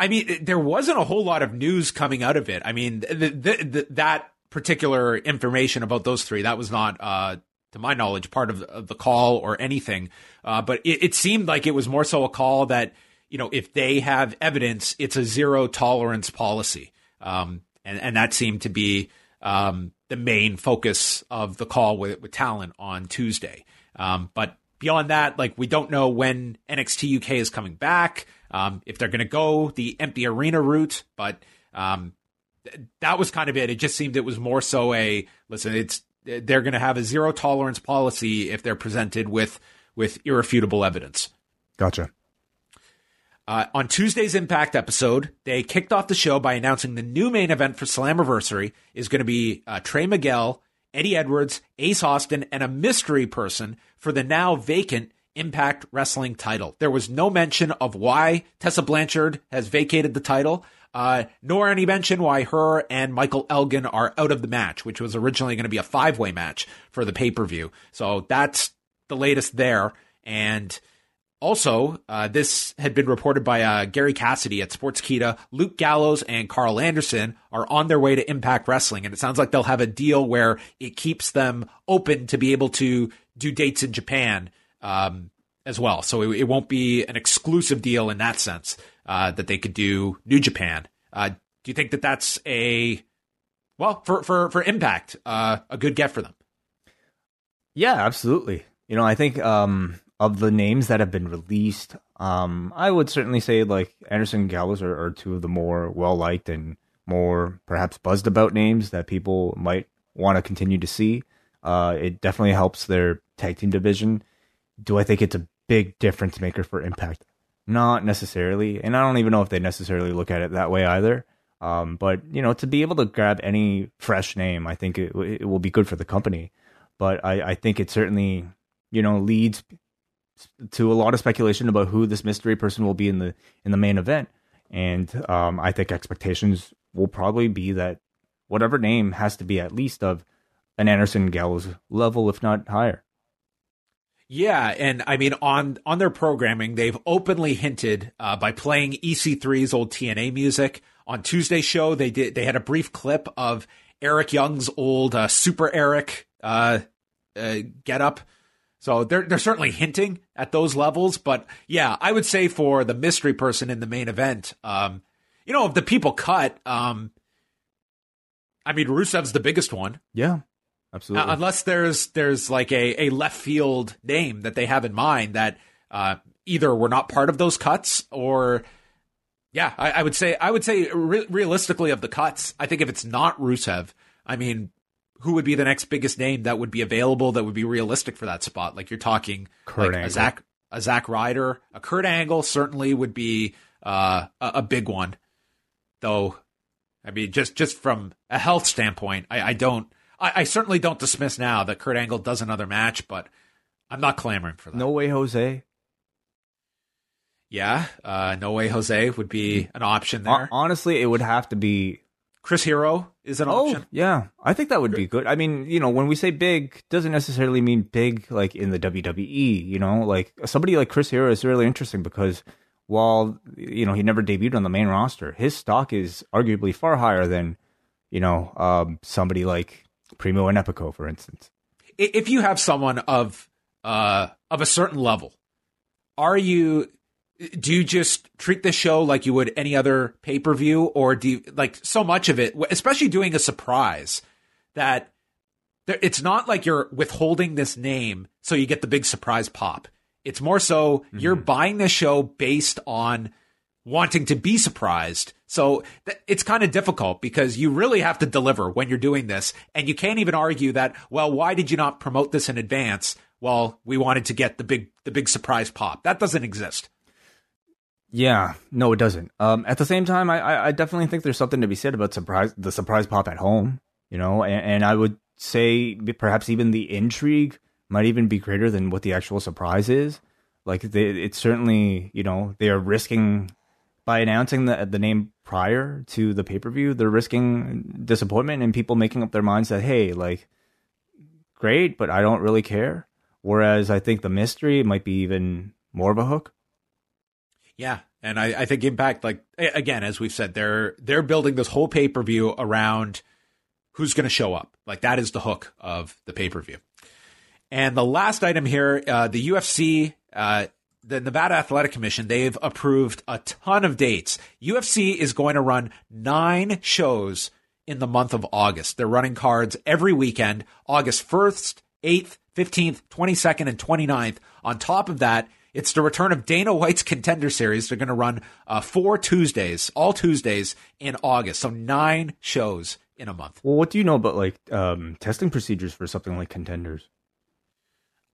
I mean, there wasn't a whole lot of news coming out of it. I mean, the, the, the, that particular information about those three that was not uh, to my knowledge, part of, of the call or anything. Uh, but it, it seemed like it was more so a call that you know if they have evidence, it's a zero tolerance policy, um, and and that seemed to be um, the main focus of the call with with Talon on Tuesday. Um, but beyond that, like we don't know when NXT UK is coming back, um, if they're going to go the empty arena route, but um, th- that was kind of it. It just seemed it was more so a listen. It's they're going to have a zero tolerance policy if they're presented with with irrefutable evidence. Gotcha. Uh, on Tuesday's Impact episode, they kicked off the show by announcing the new main event for Slammiversary is going to be uh, Trey Miguel, Eddie Edwards, Ace Austin, and a mystery person for the now vacant Impact Wrestling title. There was no mention of why Tessa Blanchard has vacated the title, uh, nor any mention why her and Michael Elgin are out of the match, which was originally going to be a five way match for the pay per view. So that's the latest there. And also, uh, this had been reported by uh, Gary Cassidy at Sportskeeda. Luke Gallows and Carl Anderson are on their way to Impact Wrestling, and it sounds like they'll have a deal where it keeps them open to be able to do dates in Japan um, as well. So it, it, won't be an exclusive deal in that sense uh, that they could do New Japan. Uh, do you think that that's a well for for for Impact uh, a good get for them? Yeah, absolutely. You know, I think um, of the names that have been released, um, I would certainly say like Anderson and Gallows are, are two of the more well liked and more perhaps buzzed about names that people might want to continue to see. Uh, it definitely helps their tag team division. Do I think it's a big difference maker for Impact? Not necessarily, and I don't even know if they necessarily look at it that way either. Um, but you know, to be able to grab any fresh name, I think it, it will be good for the company. But I, I think it certainly, you know, leads to a lot of speculation about who this mystery person will be in the in the main event. And um, I think expectations will probably be that whatever name has to be at least of an Anderson Gallows level, if not higher. Yeah, and I mean on on their programming, they've openly hinted uh, by playing EC3's old TNA music on Tuesday show. They did they had a brief clip of Eric Young's old uh, Super Eric uh, uh get up so they're they're certainly hinting at those levels, but yeah, I would say for the mystery person in the main event, um, you know, if the people cut, um, I mean, Rusev's the biggest one. Yeah, absolutely. Uh, unless there's there's like a, a left field name that they have in mind that uh, either were not part of those cuts or, yeah, I, I would say I would say re- realistically of the cuts, I think if it's not Rusev, I mean, who would be the next biggest name that would be available that would be realistic for that spot? Like you're talking Kurt like a Zach a Zack Ryder, a Kurt Angle certainly would be uh, a, a, big one. Though, I mean, just just from a health standpoint, I, I don't, I, I, certainly don't dismiss now that Kurt Angle does another match, but I'm not clamoring for that. No way, Jose. Yeah, uh, no way, Jose would be an option there. Honestly, it would have to be Chris Hero is an oh, option. Yeah, I think that would be good. I mean, you know, when we say big, doesn't necessarily mean big like in the WWE. You know, like somebody like Chris Hero is really interesting because while you know he never debuted on the main roster, his stock is arguably far higher than you know um, somebody like Primo and Epico, for instance. If you have someone of uh, of a certain level, are you do you just treat the show like you would any other pay per view, or do you like so much of it, especially doing a surprise, that there, it's not like you're withholding this name so you get the big surprise pop. It's more so mm-hmm. you're buying the show based on wanting to be surprised. So th- it's kind of difficult because you really have to deliver when you're doing this. And you can't even argue that, well, why did you not promote this in advance? Well, we wanted to get the big, the big surprise pop. That doesn't exist. Yeah, no, it doesn't. Um, at the same time, I, I definitely think there's something to be said about surprise, the surprise pop at home. You know, and, and I would say perhaps even the intrigue might even be greater than what the actual surprise is. Like they, it's certainly, you know, they are risking by announcing the the name prior to the pay per view. They're risking disappointment and people making up their minds that hey, like, great, but I don't really care. Whereas I think the mystery might be even more of a hook. Yeah, and I, I think Impact, like again, as we've said, they're they're building this whole pay per view around who's going to show up. Like that is the hook of the pay per view. And the last item here, uh, the UFC, uh, the Nevada Athletic Commission, they've approved a ton of dates. UFC is going to run nine shows in the month of August. They're running cards every weekend, August 1st, 8th, 15th, 22nd, and 29th. On top of that, it's the return of Dana White's Contender Series. They're going to run uh, four Tuesdays, all Tuesdays in August. So nine shows in a month. Well, what do you know about like um, testing procedures for something like contenders?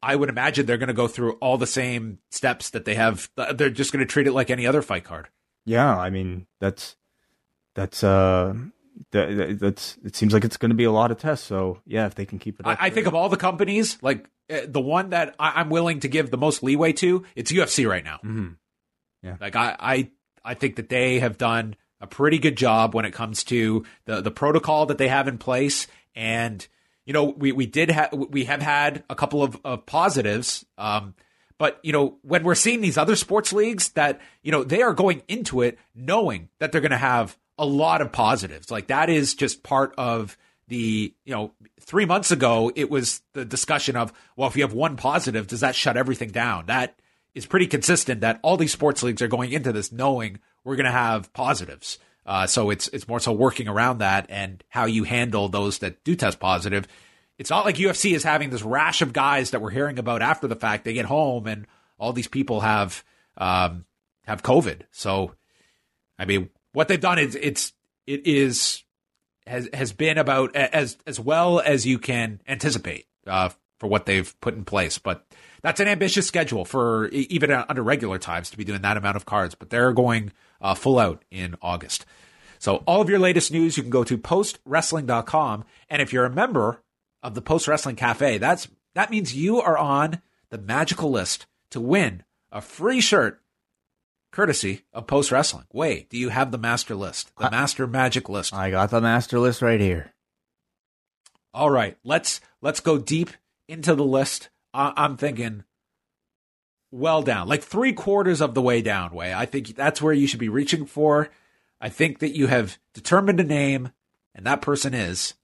I would imagine they're going to go through all the same steps that they have. They're just going to treat it like any other fight card. Yeah, I mean that's that's uh that, that's it seems like it's going to be a lot of tests. So yeah, if they can keep it, I, I, think of all the companies, like uh, the one that I, am willing to give the most leeway to, it's UFC right now. Mm-hmm. Yeah, like I, I I think that they have done a pretty good job when it comes to the the protocol that they have in place and you know, we, we did have, we have had a couple of, of positives. Um, but, you know, when we're seeing these other sports leagues that, you know, they are going into it knowing that they're going to have a lot of positives. Like that is just part of the, you know, three months ago, it was the discussion of, well, if you have one positive, does that shut everything down? That is pretty consistent that all these sports leagues are going into this knowing we're going to have positives. Uh, so it's it's more so working around that and how you handle those that do test positive. It's not like UFC is having this rash of guys that we're hearing about after the fact. They get home and all these people have um, have COVID. So, I mean, what they've done is it's it is has has been about as as well as you can anticipate uh, for what they've put in place. But that's an ambitious schedule for even under regular times to be doing that amount of cards. But they're going uh, full out in August. So all of your latest news, you can go to postwrestling.com. And if you're a member of the Post Wrestling Cafe, that's that means you are on the magical list to win a free shirt courtesy of Post Wrestling. Wait, do you have the master list? The I, master magic list. I got the master list right here. All right, let's let's go deep into the list. I, I'm thinking well down, like three quarters of the way down. Way, I think that's where you should be reaching for. I think that you have determined a name, and that person is.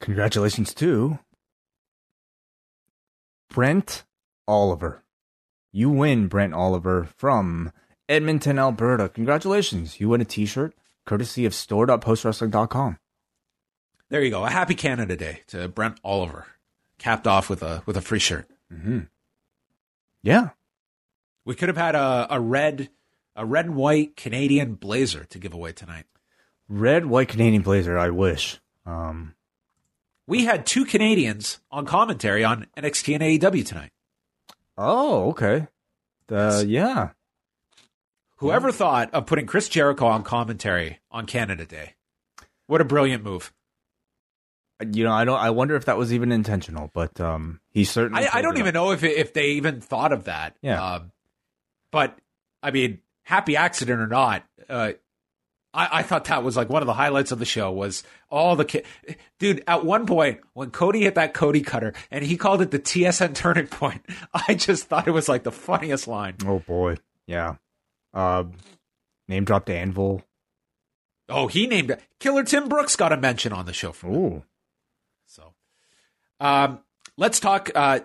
Congratulations to Brent Oliver. You win, Brent Oliver from Edmonton, Alberta. Congratulations. You win a t shirt courtesy of store.postwrestling.com. There you go. A happy Canada Day to Brent Oliver, capped off with a with a free shirt. Mm-hmm. Yeah, we could have had a, a red a red and white Canadian blazer to give away tonight. Red white Canadian blazer. I wish. Um, we had two Canadians on commentary on NXT and AEW tonight. Oh, okay. Uh, yeah. Whoever yeah. thought of putting Chris Jericho on commentary on Canada Day? What a brilliant move. You know, I don't. I wonder if that was even intentional, but um, he certainly. I, I don't even up. know if if they even thought of that. Yeah. Um, but I mean, happy accident or not, uh, I, I, thought that was like one of the highlights of the show was all the ki- dude. At one point, when Cody hit that Cody cutter and he called it the TSN turning point, <laughs> I just thought it was like the funniest line. Oh boy, yeah. Uh, name dropped Anvil. Oh, he named. Killer Tim Brooks got a mention on the show. For Ooh. Um, let's talk. Uh,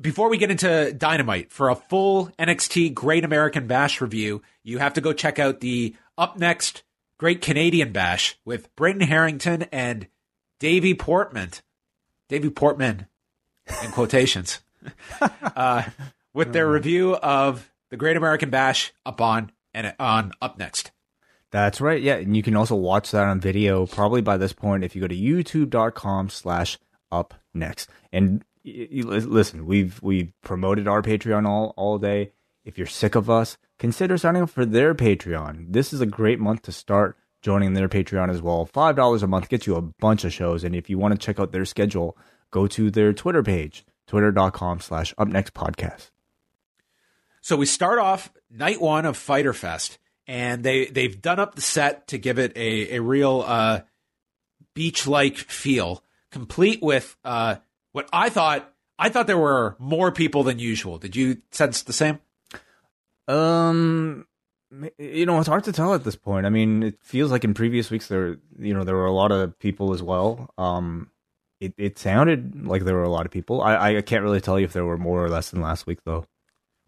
before we get into Dynamite, for a full NXT Great American Bash review, you have to go check out the up next Great Canadian Bash with Britton Harrington and Davie Portman. Davie Portman, in quotations, <laughs> uh, with their review of the Great American Bash up on and on up next. That's right. Yeah, and you can also watch that on video probably by this point if you go to youtube.com slash up next. And listen, we've we've promoted our Patreon all all day. If you're sick of us, consider signing up for their Patreon. This is a great month to start joining their Patreon as well. Five dollars a month gets you a bunch of shows, and if you want to check out their schedule, go to their Twitter page, twitter.com slash up next podcast. So we start off night one of Fighter Fest, and they they've done up the set to give it a a real uh, beach like feel, complete with uh, what I thought I thought there were more people than usual. Did you sense the same? Um, you know, it's hard to tell at this point. I mean, it feels like in previous weeks there, you know, there were a lot of people as well. Um, it, it sounded like there were a lot of people. I, I can't really tell you if there were more or less than last week, though.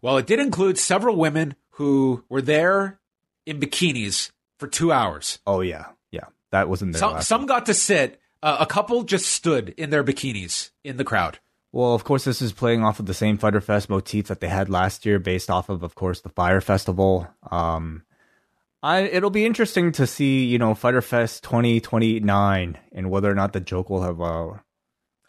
Well, it did include several women who were there in bikinis for two hours. Oh yeah, yeah, that wasn't there. Some, last some got to sit. Uh, a couple just stood in their bikinis in the crowd. Well, of course, this is playing off of the same Fighter Fest motif that they had last year, based off of, of course, the Fyre Festival. Um, I it'll be interesting to see, you know, Fighter Fest twenty twenty nine and whether or not the joke will have. Uh,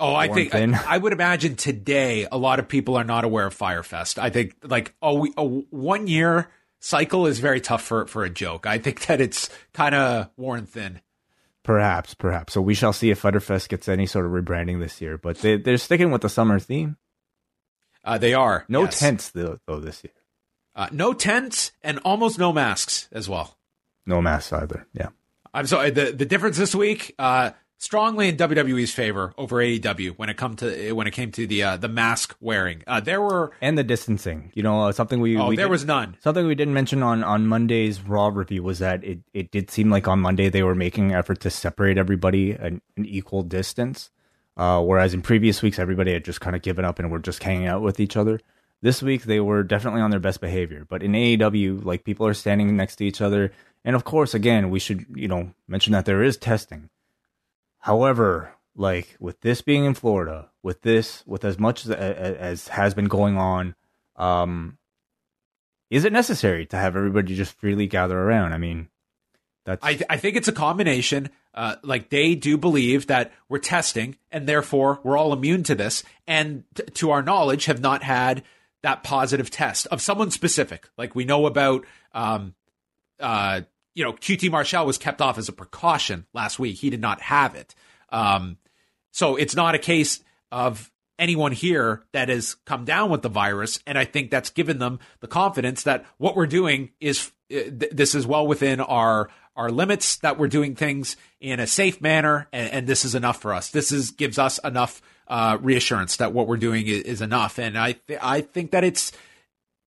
Oh, I think. I, I would imagine today a lot of people are not aware of Firefest. I think like a, a one year cycle is very tough for for a joke. I think that it's kind of worn thin. Perhaps, perhaps. So we shall see if Fighter Fest gets any sort of rebranding this year. But they they're sticking with the summer theme. Uh, they are No yes. tents though, though this year. uh, no tents, and almost no masks as well. No masks either. Yeah. I'm sorry. The the difference this week, uh, strongly in WWE's favor over AEW when it come to when it came to the uh, the mask wearing. Uh, there were And the distancing. You know, uh, something we oh we there was none. Something we didn't mention on, on Monday's Raw review was that it, it did seem like on Monday they were making an effort to separate everybody an, an equal distance. Uh, whereas in previous weeks, everybody had just kind of given up and were just hanging out with each other. This week, they were definitely on their best behavior. But in AEW, like people are standing next to each other. And of course, again, we should, you know, mention that there is testing. However, like with this being in Florida, with this, with as much as, as has been going on, um, is it necessary to have everybody just freely gather around? I mean, that's I, I think it's a combination. Uh, like they do believe that we're testing and therefore we're all immune to this. And t- to our knowledge, have not had that positive test of someone specific. Like we know about, um, uh, you know, QT Marshall was kept off as a precaution last week. He did not have it. Um, so it's not a case of anyone here that has come down with the virus. And I think that's given them the confidence that what we're doing is uh, th- this is well within our our limits that we're doing things in a safe manner and, and this is enough for us this is gives us enough uh, reassurance that what we're doing is, is enough and i th- i think that it's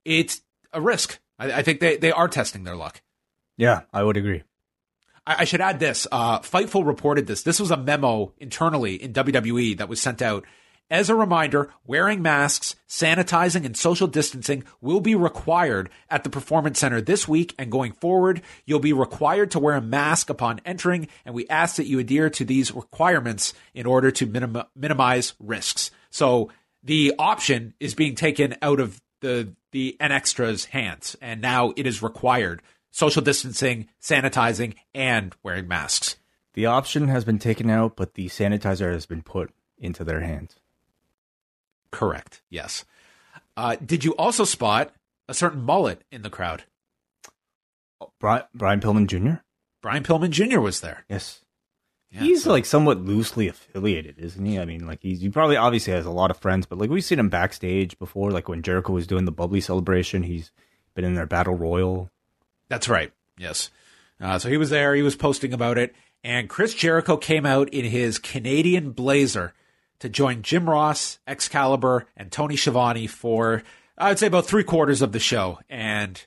it's a risk I, I think they, they are testing their luck yeah, I would agree. I, I should add this. Uh, Fightful reported this. This was a memo internally in WWE that was sent out. As a reminder, wearing masks, sanitizing, and social distancing will be required at the Performance Center this week and going forward. You'll be required to wear a mask upon entering, and we ask that you adhere to these requirements in order to minim- minimize risks. So the option is being taken out of the the NXtra's hands, and now it is required social distancing, sanitizing, and wearing masks. The option has been taken out, but the sanitizer has been put into their hands. Correct. Yes. Uh, did you also spot a certain mullet in the crowd? Brian, Brian Pillman Jr. Brian Pillman Jr. was there. Yes, Yeah, he's so- like somewhat loosely affiliated, isn't he? I mean, like he's he probably obviously has a lot of friends, but like we've seen him backstage before, like when Jericho was doing the bubbly celebration. He's been in their battle royal. That's right. Yes. Uh, so he was there. He was posting about it. And Chris Jericho came out in his Canadian blazer to join Jim Ross, Excalibur, and Tony Schiavone for, I would say, about three quarters of the show. And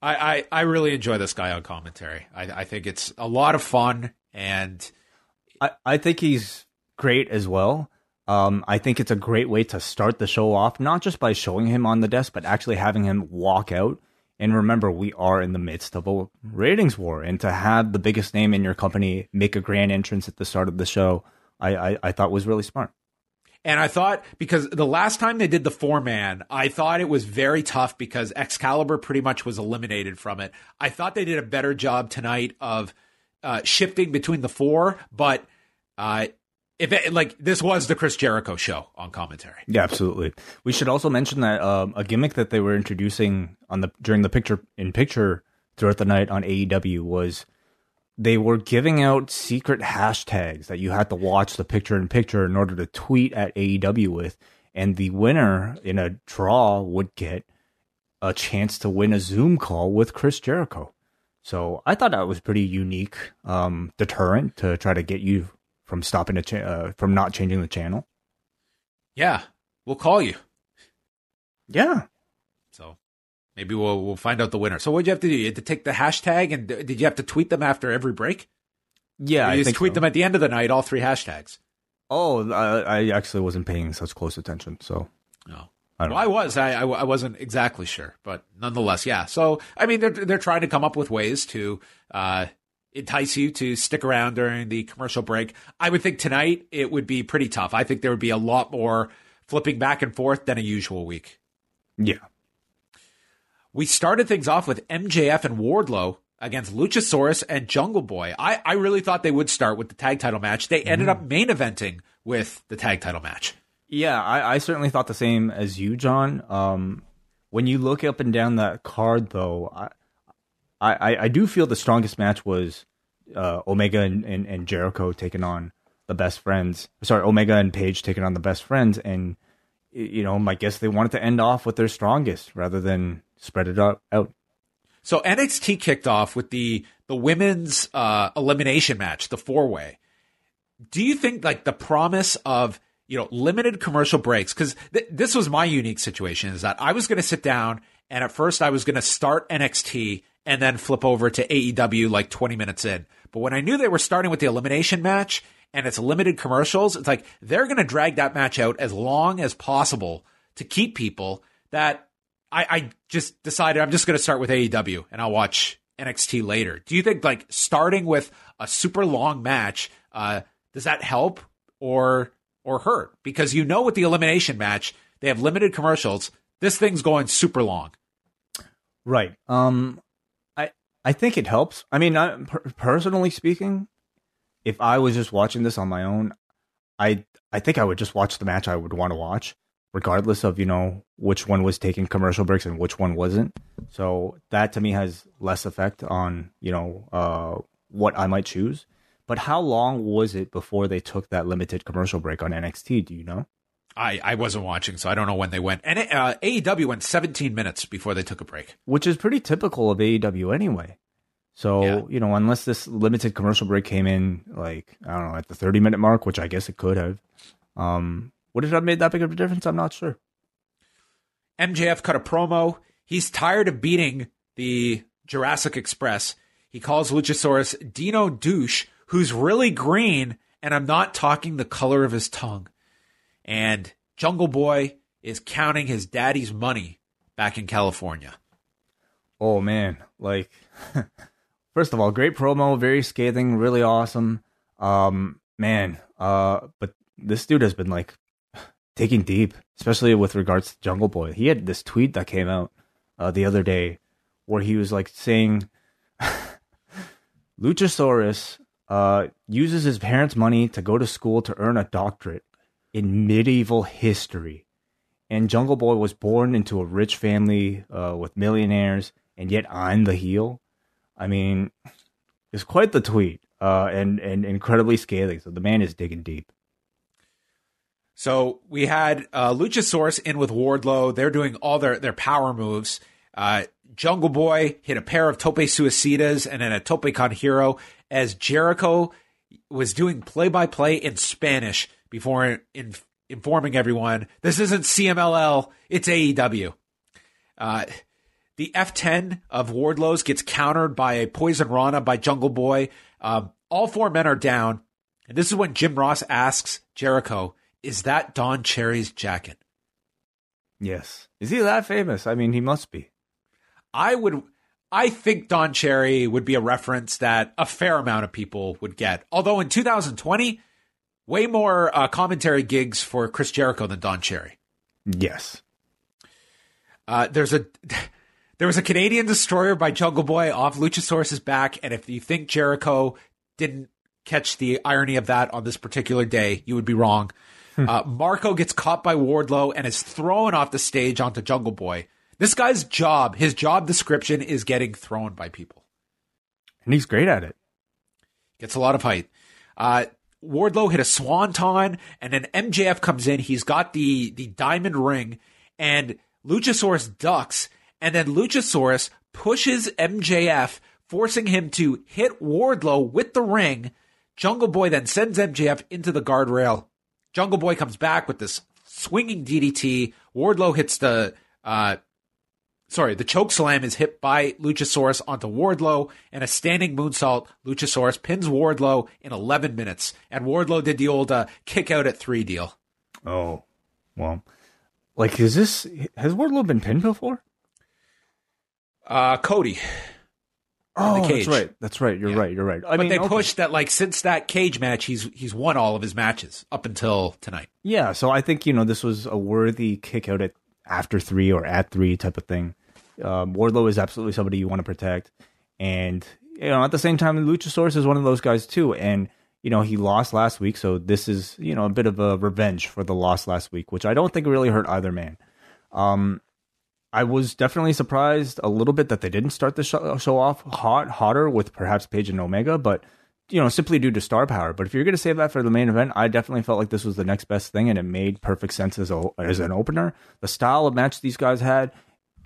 I, I, I really enjoy this guy on commentary. I, I think it's a lot of fun. And I, I think he's great as well. Um, I think it's a great way to start the show off, not just by showing him on the desk, but actually having him walk out. And remember, we are in the midst of a ratings war, and to have the biggest name in your company make a grand entrance at the start of the show, I, I, I thought was really smart. And I thought because the last time they did the four man, I thought it was very tough because Excalibur pretty much was eliminated from it. I thought they did a better job tonight of uh, shifting between the four, but uh, if it, like this was the Chris Jericho show on commentary. Yeah, absolutely. We should also mention that um, a gimmick that they were introducing on the during the picture in picture throughout the night on AEW was they were giving out secret hashtags that you had to watch the picture in picture in order to tweet at AEW with, and the winner in a draw would get a chance to win a Zoom call with Chris Jericho. So I thought that was pretty unique um, deterrent to try to get you from stopping a cha- uh, from not changing the channel. Yeah, we'll call you. Yeah, So maybe we'll we'll find out the winner. So what'd you have to do? You had to take the hashtag, and did you have to tweet them after every break? yeah. I you just tweet so. them at the end of the night, all three hashtags. Oh, I, I actually wasn't paying such close attention, so No. I Well, I was. I, I I wasn't exactly sure, but nonetheless, yeah. So I mean, they're they're trying to come up with ways to uh, entice you to stick around during the commercial break. I would think tonight it would be pretty tough. I think there would be a lot more flipping back and forth than a usual week. yeah. We started things off with MJF and Wardlow against Luchasaurus and Jungle Boy. I, I really thought they would start with the tag title match. They ended up main eventing with the tag title match. Yeah, I, I certainly thought the same as you, John. Um, when you look up and down that card, though, I, I, I do feel the strongest match was uh, Omega and, and, and Jericho taking on the best friends. Sorry, Omega and Page taking on the best friends, and you know, I guess they wanted to end off with their strongest rather than spread it out. out. So NXT kicked off with the the women's uh, elimination match, the four way. Do you think like the promise of you know limited commercial breaks? Because th- this was my unique situation is that I was going to sit down and at first I was going to start NXT and then flip over to AEW like 20 minutes in. But when I knew they were starting with the elimination match and it's limited commercials, it's like they're going to drag that match out as long as possible to keep people that I, I just decided I'm just going to start with AEW and I'll watch NXT later. Do you think like starting with a super long match, uh, does that help or or hurt? Because you know with the elimination match, they have limited commercials. This thing's going super long. Right. Um, I think it helps. I mean, I, per- personally speaking, if I was just watching this on my own, I I think I would just watch the match I would want to watch, regardless of you know which one was taking commercial breaks and which one wasn't. So that to me has less effect on you know uh what I might choose. But how long was it before they took that limited commercial break on NXT? Do you know? I, I wasn't watching, so I don't know when they went. And uh, AEW went 17 minutes before they took a break. which is pretty typical of AEW anyway. So, Yeah. you know, unless this limited commercial break came in like, I don't know, at the 30 minute mark, which I guess it could have, um, would it have made that big of a difference? I'm not sure. MJF cut a promo. He's tired of beating the Jurassic Express. He calls Luchasaurus Dino Douche, who's really green, and I'm not talking the color of his tongue. And Jungle Boy is counting his daddy's money back in California. Oh, man. Like, <laughs> first of all, great promo, very scathing, really awesome. Um, man, uh, but this dude has been like <sighs> taking deep, especially with regards to Jungle Boy. He had this tweet that came out uh, the other day where he was like saying <laughs> Luchasaurus uh, uses his parents' money to go to school to earn a doctorate in medieval history. And Jungle Boy was born into a rich family uh, with millionaires, and yet I'm the heel. I mean, it's quite the tweet, uh, and and incredibly scathing. So the man is digging deep. So we had uh, Luchasaurus in with Wardlow. They're doing all their, their power moves. Uh, Jungle Boy hit a pair of Tope Suicidas and then a Tope Con Hilo as Jericho was doing play by play in Spanish before in, informing everyone this isn't CMLL, it's AEW. Uh, the F10 of Wardlow's gets countered by a Poison Rana by Jungle Boy. Um, all four men are down. And this is when Jim Ross asks Jericho, is that Don Cherry's jacket? Yes, is he that famous? I mean, he must be. I would, I think Don Cherry would be a reference that a fair amount of people would get. Although in 2020, way more uh, commentary gigs for Chris Jericho than Don Cherry. Yes. Uh, there's a <laughs> there was a Canadian destroyer by Jungle Boy off Luchasaurus's back, and if you think Jericho didn't catch the irony of that on this particular day, you would be wrong. uh, Marko gets caught by Wardlow and is thrown off the stage onto Jungle Boy. This guy's job, his job description is getting thrown by people. And he's great at it. Gets a lot of height. Uh, Wardlow hit a swanton, and then MJF comes in. He's got the the diamond ring, and Luchasaurus ducks, and then Luchasaurus pushes MJF, forcing him to hit Wardlow with the ring. Jungle Boy then sends MJF into the guardrail. Jungle Boy comes back with this swinging DDT. Wardlow hits the uh, sorry, the choke slam is hit by Luchasaurus onto Wardlow, and a standing moonsault. Luchasaurus pins Wardlow in 11 minutes, and Wardlow did the old uh, kick out at three deal. Oh, well, like is this has Wardlow been pinned before? Uh, Cody. Oh, that's right. That's right. You're Yeah. right. You're right. I But mean, they okay. pushed that like since that cage match, he's he's won all of his matches up until tonight. Yeah, so I think you know this was a worthy kick out at after three or at three type of thing. Um, Wardlow is absolutely somebody you want to protect, and you know at the same time, Luchasaurus is one of those guys too. And you know he lost last week, so this is you know a bit of a revenge for the loss last week, which I don't think really hurt either man. Um, I was definitely surprised a little bit that they didn't start the show, show off hot, hotter with perhaps Page and Omega, but you know, simply due to star power. But if you're going to save that for the main event, I definitely felt like this was the next best thing, and it made perfect sense as a as an opener. The style of match these guys had,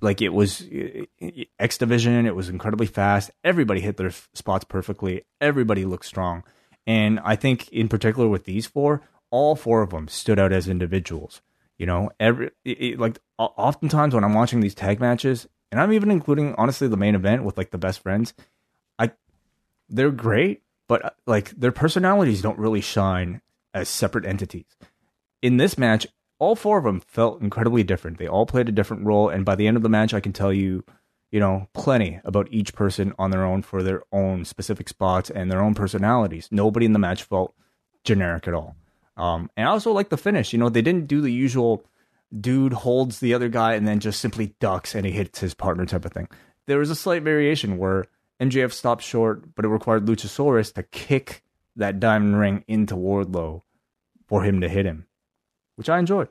like it was X Division, it was incredibly fast. Everybody hit their spots perfectly. Everybody looked strong, and I think in particular with these four, all four of them stood out as individuals. You know, every it, it- like oftentimes when I'm watching these tag matches, and I'm even including honestly the main event with like the best friends, I they're great, but uh, like their personalities don't really shine as separate entities. In this match, all four of them felt incredibly different. They all played a different role, and by the end of the match, I can tell you, you know, plenty about each person on their own for their own specific spots and their own personalities. Nobody in the match felt generic at all. Um, and I also like the finish. You know, they didn't do the usual dude holds the other guy and then just simply ducks and he hits his partner type of thing. There was a slight variation where MJF stopped short, but it required Luchasaurus to kick that diamond ring into Wardlow for him to hit him, which I enjoyed.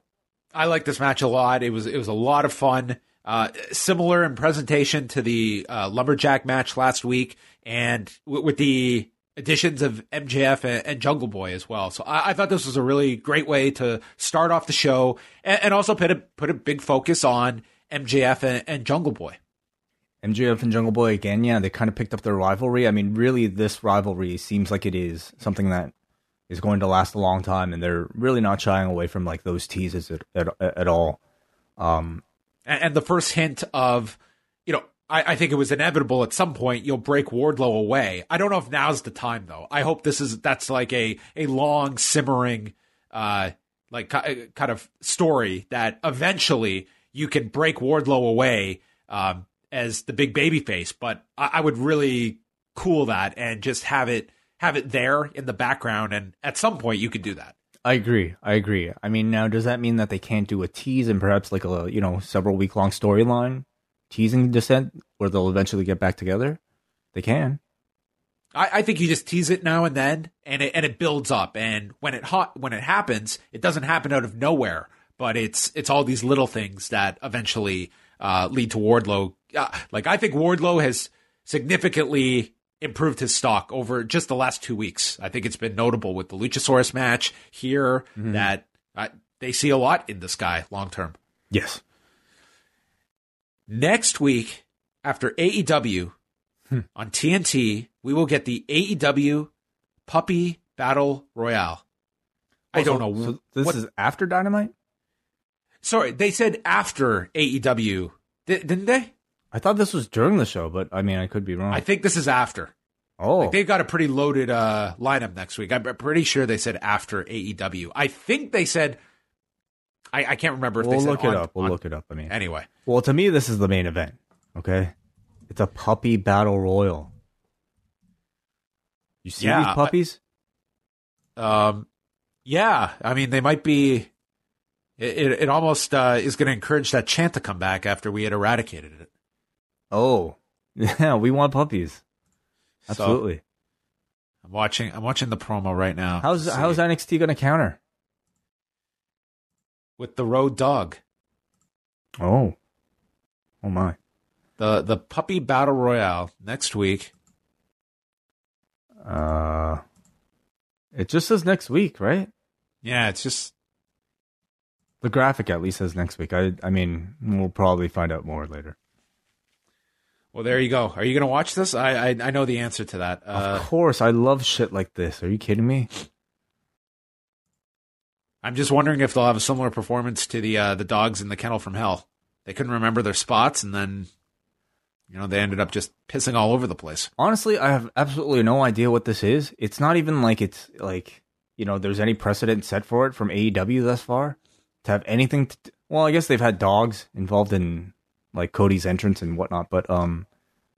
I like this match a lot. It was it was a lot of fun. Uh, similar in presentation to the uh, lumberjack match last week, and w- with the additions of MJF and, and Jungle Boy as well. So I, I thought this was a really great way to start off the show, and, and also put a put a big focus on MJF and, and Jungle Boy. MJF and Jungle Boy again, yeah, they kind of picked up their rivalry. I mean, really, this rivalry seems like it is something that is going to last a long time, and they're really not shying away from like those teases at at, at all. Um, and, and the first hint of, you know, I, I think it was inevitable at some point you'll break Wardlow away. I don't know if now's the time though. I hope this is that's like a a long simmering, uh, like kind of story that eventually you can break Wardlow away um, as the big baby face. But I, I would really cool that and just have it have it there in the background, and at some point you could do that. I agree. I agree. I mean, now does that mean that they can't do a tease and perhaps like a you know several week long storyline teasing dissent where they'll eventually get back together? They can. I, I think you just tease it now and then, and it and it builds up. And when it hot when it happens, it doesn't happen out of nowhere, but it's it's all these little things that eventually uh, lead to Wardlow. Uh, like I think Wardlow has significantly improved his stock over just the last two weeks. I think it's been notable with the Luchasaurus match here that uh, they see a lot in this guy long term. Yes. Next week, after AEW on TNT, we will get the AEW Puppy Battle Royale. I don't know. So this what- is after Dynamite. Sorry, they said after AEW, Di- didn't they? I thought this was during the show, but I mean, I could be wrong. I think this is after. oh, Like they've got a pretty loaded uh, lineup next week. I'm pretty sure they said after AEW. I think they said. I, I can't remember if we'll they said look it on- up. We'll on- look it up. I mean, Anyway, well, to me, this is the main event. Okay, it's a puppy battle royal. You see Yeah, these I- puppies? Um, yeah, I mean they might be. It it, it almost uh, is going to encourage that chant to come back after we had eradicated it. Oh, yeah, we want puppies. So, Absolutely. I'm watching. I'm watching the promo right now. how's how's. NXT going to counter? with the Road Dogg? Oh, oh my. The the puppy battle royale next week. Uh, it just says next week, right? Yeah, it's just The graphic at least says next week. I I mean, we'll probably find out more later. Well. There you go. Are you going to watch this? I, I I know the answer to that. of Uh, course, I love shit like this. Are you kidding me? I'm just wondering if they'll have a similar performance to the uh, the dogs in the kennel from hell. they couldn't remember their spots, and then you know they ended up just pissing all over the place. Honestly, I have absolutely no idea what this is. It's not even like it's like you know there's any precedent set for it from AEW thus far to have anything. To, well, I guess they've had dogs involved in like Cody's entrance and whatnot, but um,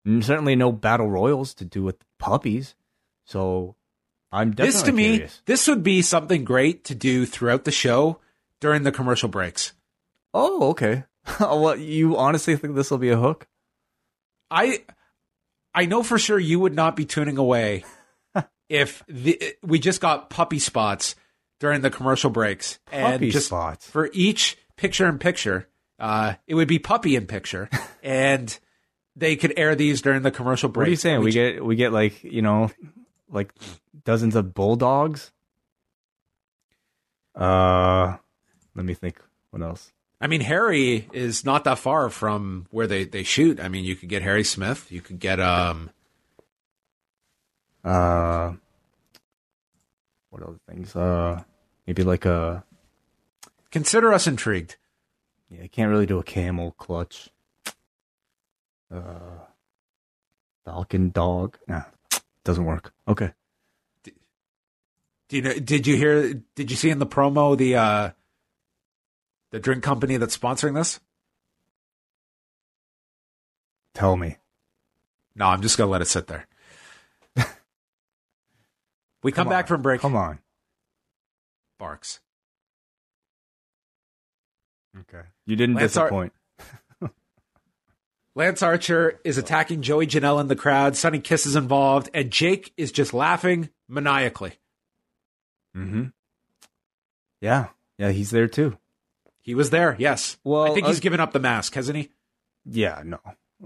certainly no battle royals to do with puppies. So I'm definitely this to me, this would be something great to do throughout the show during the commercial breaks. Oh, okay. <laughs> well, you honestly think this will be a hook? I I know for sure you would not be tuning away <laughs> if the, we just got puppy spots during the commercial breaks and Puppy just spots. for each picture in picture, uh, it would be puppy in picture, <laughs> and they could air these during the commercial break. What are you saying? We get we get like you know, like dozens of bulldogs. Uh, let me think. What else? I mean, Harry is not that far from where they, they shoot. I mean, you could get Harry Smith. You could get um. Uh, what other things? Uh, maybe like a Consider us intrigued. Yeah. I can't really do a camel clutch. Uh, falcon dog. Nah, doesn't work. Okay. Do you know? Did you hear? Did you see in the promo the uh, the drink company that's sponsoring this? Tell me. No, I'm just gonna let it sit there. <laughs> we come, back from break. Come on. Barks. Okay. You didn't Lance Ar- disappoint. <laughs> Lance Archer is attacking Joey Janela in the crowd. Sonny Kiss is involved, and Jake is just laughing maniacally. mm-hmm. Yeah. Yeah. He's there too. He was there, yes. Well, I think uh, he's given up the mask, hasn't he? Yeah, no.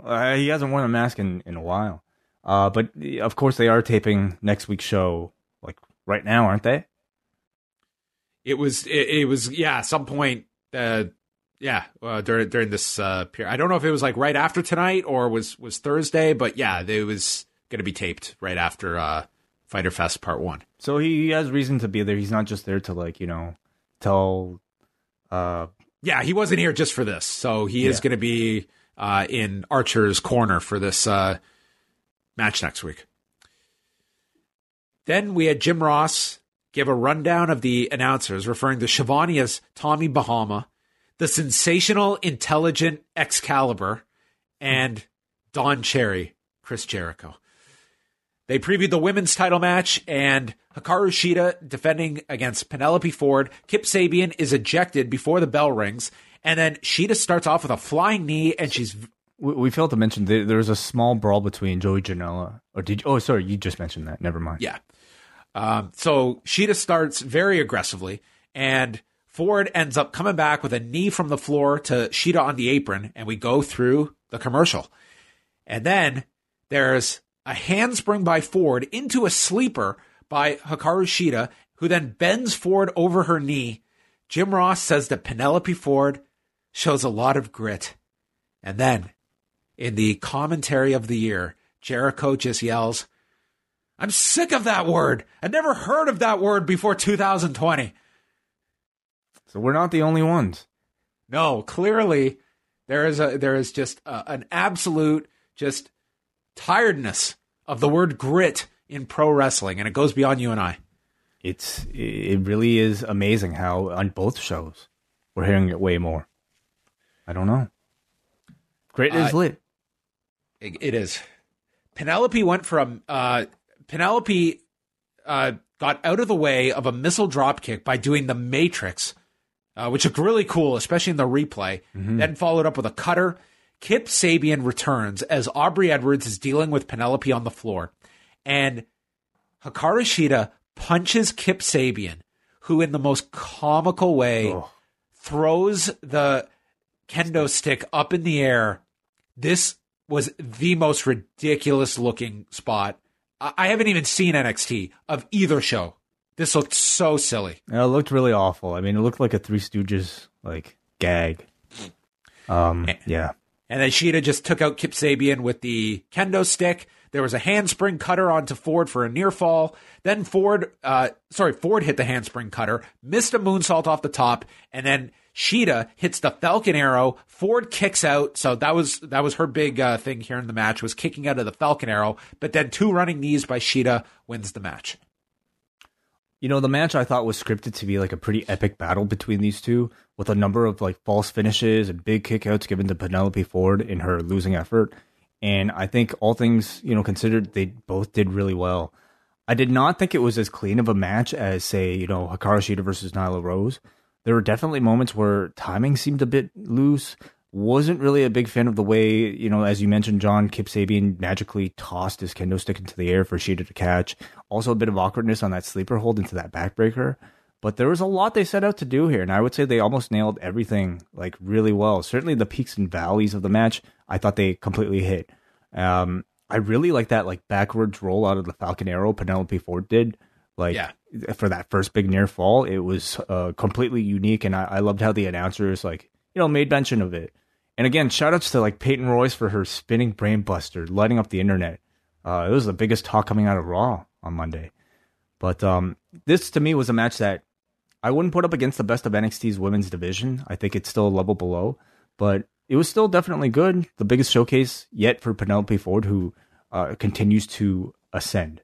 Uh, he hasn't worn a mask in, in a while. Uh, but of course, they are taping next week's show, like right now, aren't they? It was, it, it was, yeah, at some point, uh, yeah, uh, during during this uh, period. I don't know if it was like right after tonight or was was Thursday, but yeah, it was going to be taped right after uh, Fyter Fest Part One. So he has reason to be there. He's not just there to like you know tell. Uh, Yeah, he wasn't here just for this, so he is going to be uh, in Archer's corner for this uh, match next week. Then we had Jim Ross give a rundown of the announcers, referring to Schiavone as Tommy Bahama, the sensational, intelligent Excalibur, and Don Cherry, Chris Jericho. They previewed the women's title match and Hikaru Shida defending against Penelope Ford. Kip Sabian is ejected before the bell rings. And then Shida starts off with a flying knee and she's we, we failed to mention there, there was a small brawl between Joey Janela. Or did you? Oh, sorry, you just mentioned that. Never mind. Yeah. Um, so Shida starts very aggressively, and Ford ends up coming back with a knee from the floor to Shida on the apron, and we go through the commercial. And then there's a handspring by Ford into a sleeper by Hikaru Shida, who then bends Ford over her knee. Jim Ross says that Penelope Ford shows a lot of grit. And then, in the commentary of the year, Jericho just yells, I'm sick of that word. I'd never heard of that word before 2020. So we're not the only ones. No, clearly there is a there is just a, an absolute just tiredness of the word grit in pro wrestling, and it goes beyond you and I. It's it really is amazing how on both shows we're hearing it way more. I don't know. Great is Uh, lit. It, it is. Penelope went from uh, Penelope uh, got out of the way of a missile dropkick by doing the Matrix, uh, which looked really cool, especially in the replay. Then followed up with a cutter. Kip Sabian returns as Aubrey Edwards is dealing with Penelope on the floor, and Hikaru Shida punches Kip Sabian, who in the most comical way Oh. throws the kendo stick up in the air. This was the most ridiculous looking spot. I I haven't even seen NXT of either show. This looked so silly. It looked really awful. I mean, it looked like a Three Stooges like gag. Um, yeah. And then Shida just took out Kip Sabian with the kendo stick. There was a handspring cutter onto Ford for a near fall. Then Ford, uh, sorry, Ford hit the handspring cutter, missed a moonsault off the top, and then Shida hits the Falcon Arrow. Ford kicks out, so that was that was her big uh, thing here in the match was kicking out of the Falcon Arrow. But then two running knees by Shida wins the match. You know, the match I thought was scripted to be like a pretty epic battle between these two, with a number of like false finishes and big kickouts given to Penelope Ford in her losing effort. And I think all things, you know, considered, they both did really well. I did not think it was as clean of a match as, say, you know, Hikaru Shida versus Nyla Rose. There were definitely moments where timing seemed a bit loose. Wasn't really a big fan of the way, you know, as you mentioned, John Kip Sabian magically tossed his kendo stick into the air for Shida to catch. Also, a bit of awkwardness on that sleeper hold into that backbreaker. But there was a lot they set out to do here, and I would say they almost nailed everything like really well. Certainly, the peaks and valleys of the match, I thought they completely hit. Um, I really like that like backwards roll out of the Falcon Arrow Penelope Ford did. Like Yeah. for that first big near fall, it was uh, completely unique, and I, I loved how the announcers like you know made mention of it. And again, shout outs to like Peyton Royce for her spinning brain buster, lighting up the internet. Uh, it was the biggest talk coming out of Raw on Monday. But um, this to me was a match that I wouldn't put up against the best of NXT's women's division. I think it's still a level below, but it was still definitely good. The biggest showcase yet for Penelope Ford, who uh, continues to ascend.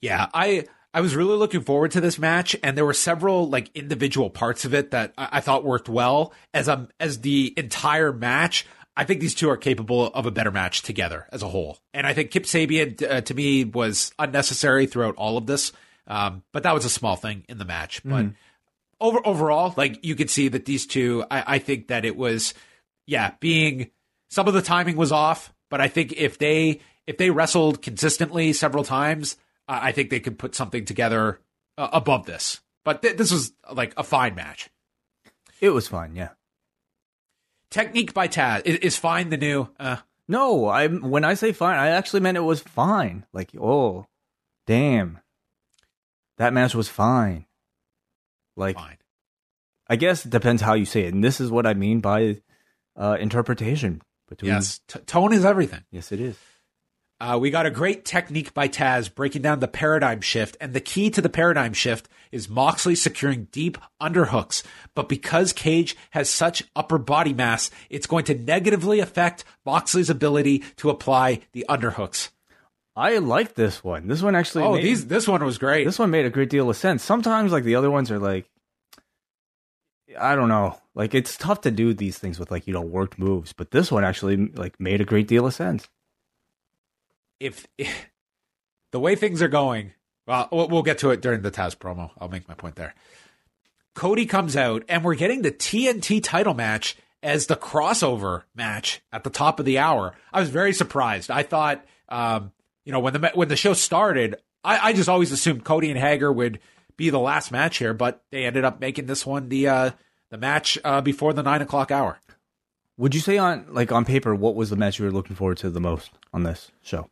Yeah, I I was really looking forward to this match, and there were several like individual parts of it that I, I thought worked well. As um as the entire match, I think these two are capable of a better match together as a whole. And I think Kip Sabian uh, to me was unnecessary throughout all of this, um, but that was a small thing in the match. But over overall, like you could see that these two, I, I think that it was, yeah, being some of the timing was off, but I think if they if they wrestled consistently several times, I think they could put something together uh, above this. But th- this was like a fine match. It was fine, yeah. Technique by Taz is, is fine. The new, uh, No, I when I say fine, I actually meant it was fine. Like, oh, damn, that match was fine. Like, fine. I guess it depends how you say it, and this is what I mean by uh, interpretation. Between Yes, T- tone is everything. yes, it is. Uh, we got a great technique by Taz breaking down the paradigm shift, and the key to the paradigm shift is Moxley securing deep underhooks. But because Cage has such upper body mass, it's going to negatively affect Moxley's ability to apply the underhooks. I like this one. This one actually. Oh, made, these this one was great. This one made a great deal of sense. Sometimes, like the other ones are like, I don't know. Like it's tough to do these things with like you know worked moves, but this one actually like made a great deal of sense. If, if <laughs> the way things are going, well, we'll get to it during the Taz promo. I'll make my point there. Cody comes out, and we're getting the TNT title match as the crossover match at the top of the hour. I was very surprised. I thought, um, you know, when the when the show started, I, I just always assumed Cody and Hager would be the last match here, but they ended up making this one the uh, the match uh, before the nine o'clock hour. Would you say on like on paper what was the match you were looking forward to the most on this show?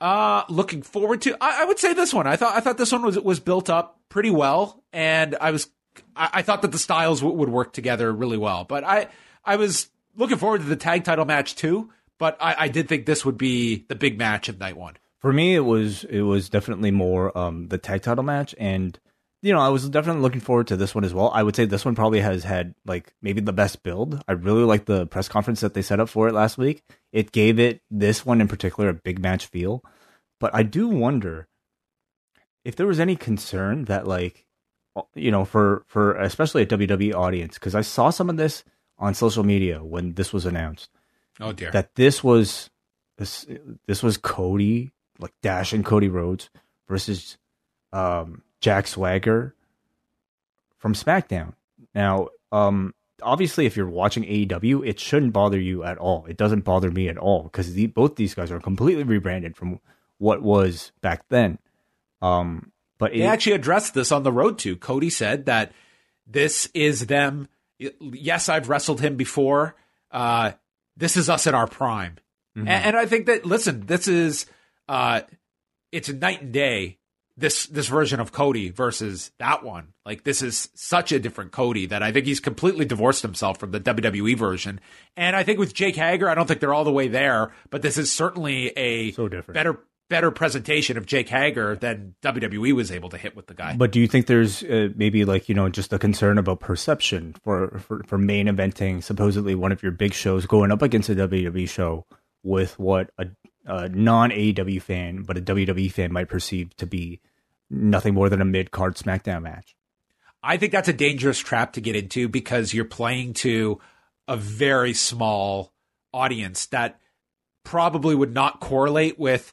Uh looking forward to. I, I would say this one. I thought I thought this one was was built up pretty well, and I was I, I thought that the styles w- would work together really well. But I I was looking forward to the tag title match too. But I, I did think this would be the big match of night one. For me, it was it was definitely more um, the tag title match, and you know I was definitely looking forward to this one as well. I would say this one probably has had like maybe the best build. I really like the press conference that they set up for it last week. It gave it this one in particular a big match feel, but I do wonder if there was any concern that like you know for for especially a WWE audience because I saw some of this on social media when this was announced Oh dear. that this was this this was Cody like Dash and Cody Rhodes versus um, Jack Swagger from SmackDown. Now, um, obviously, if you're watching AEW, it shouldn't bother you at all. It doesn't bother me at all because the, both these guys are completely rebranded from what was back then. Um, but They it, actually addressed this on the road to. Cody said that this is them. Yes, I've wrestled him before. Uh, this is us in our prime. Mm-hmm. And, and I think that, listen, this is, uh, it's night and day. This, this version of Cody versus that one. Like, this is such a different Cody that I think he's completely divorced himself from the WWE version. And I think with Jake Hager, I don't think they're all the way there, but this is certainly a So different. better better presentation of Jake Hager than WWE was able to hit with the guy. But do you think there's uh, maybe like you know just a concern about perception for, for for main eventing supposedly one of your big shows going up against a WWE show with what a, a non AEW fan but a WWE fan might perceive to be nothing more than a mid card SmackDown match? I think that's a dangerous trap to get into because you're playing to a very small audience that probably would not correlate with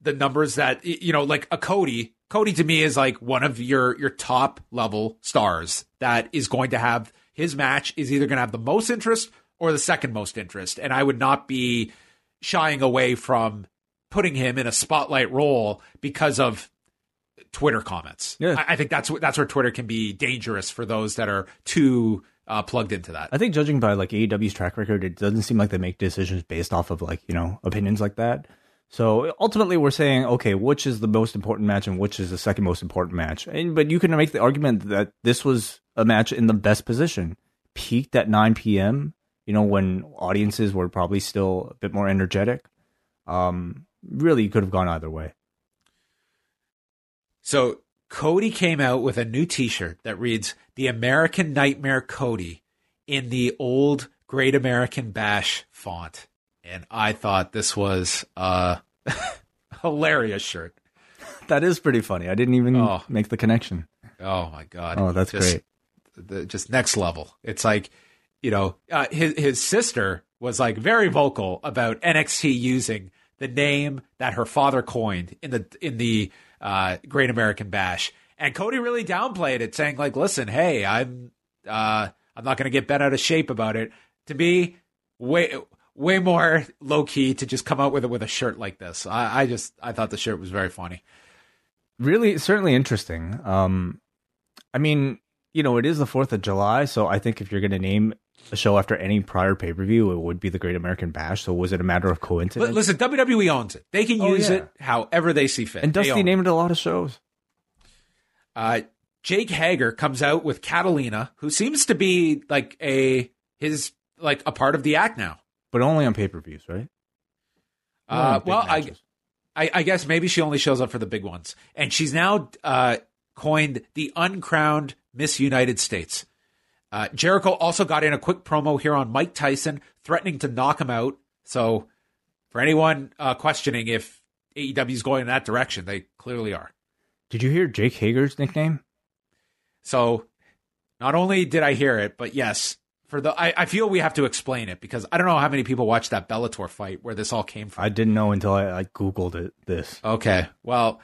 the numbers that you know like a Cody Cody to me is like one of your your top level stars that is going to have his match is either going to have the most interest or the second most interest and I would not be shying away from putting him in a spotlight role because of Twitter comments. Yeah. I, I think that's that's where Twitter can be dangerous for those that are too uh, plugged into that. I think judging by like AEW's track record, it doesn't seem like they make decisions based off of like you know opinions like that. So ultimately, we're saying, okay, which is the most important match and which is the second most important match? And, but you can make the argument that this was a match in the best position, peaked at 9 p.m. You know, when audiences were probably still a bit more energetic. Um, really, you could have gone either way. So Cody came out with a new T-shirt that reads "The American Nightmare Cody" in the old Great American Bash font, and I thought this was a <laughs> hilarious shirt. <laughs> That is pretty funny. I didn't even Oh. make the connection. Oh my god! Oh, that's Just- great. the, just next level. It's like, you know, uh, his his sister was like very vocal about NXT using the name that her father coined in the in the uh, Great American Bash, and Cody really downplayed it, saying like, "Listen, hey, I'm uh, I'm not going to get bent out of shape about it." To be way way more low key to just come out with it with a shirt like this. I, I just I thought the shirt was very funny. really certainly interesting um i mean you know it is the 4th of july so i think if you're going to name a show after any prior pay-per-view it would be the great american bash so was it a matter of coincidence Listen, WWE owns it. They can Oh, use yeah. it however they see fit. and dusty own it. named a lot of shows Uh, Jake Hager comes out with Catalina, who seems to be like a his like a part of the act now. but only on pay-per-views right Uh, well, I. I I guess maybe she only shows up for the big ones, and she's now uh, coined the uncrowned Miss United States. Uh, Jericho also got in a quick promo here on Mike Tyson, threatening to knock him out. So, for anyone uh, questioning if AEW is going in that direction, they clearly are. did you hear jake hager's nickname So not only did I hear it, but yes, for the I, I feel we have to explain it because I don't know how many people watched that Bellator fight where this all came from. i didn't know until i, I googled it this Okay. Well,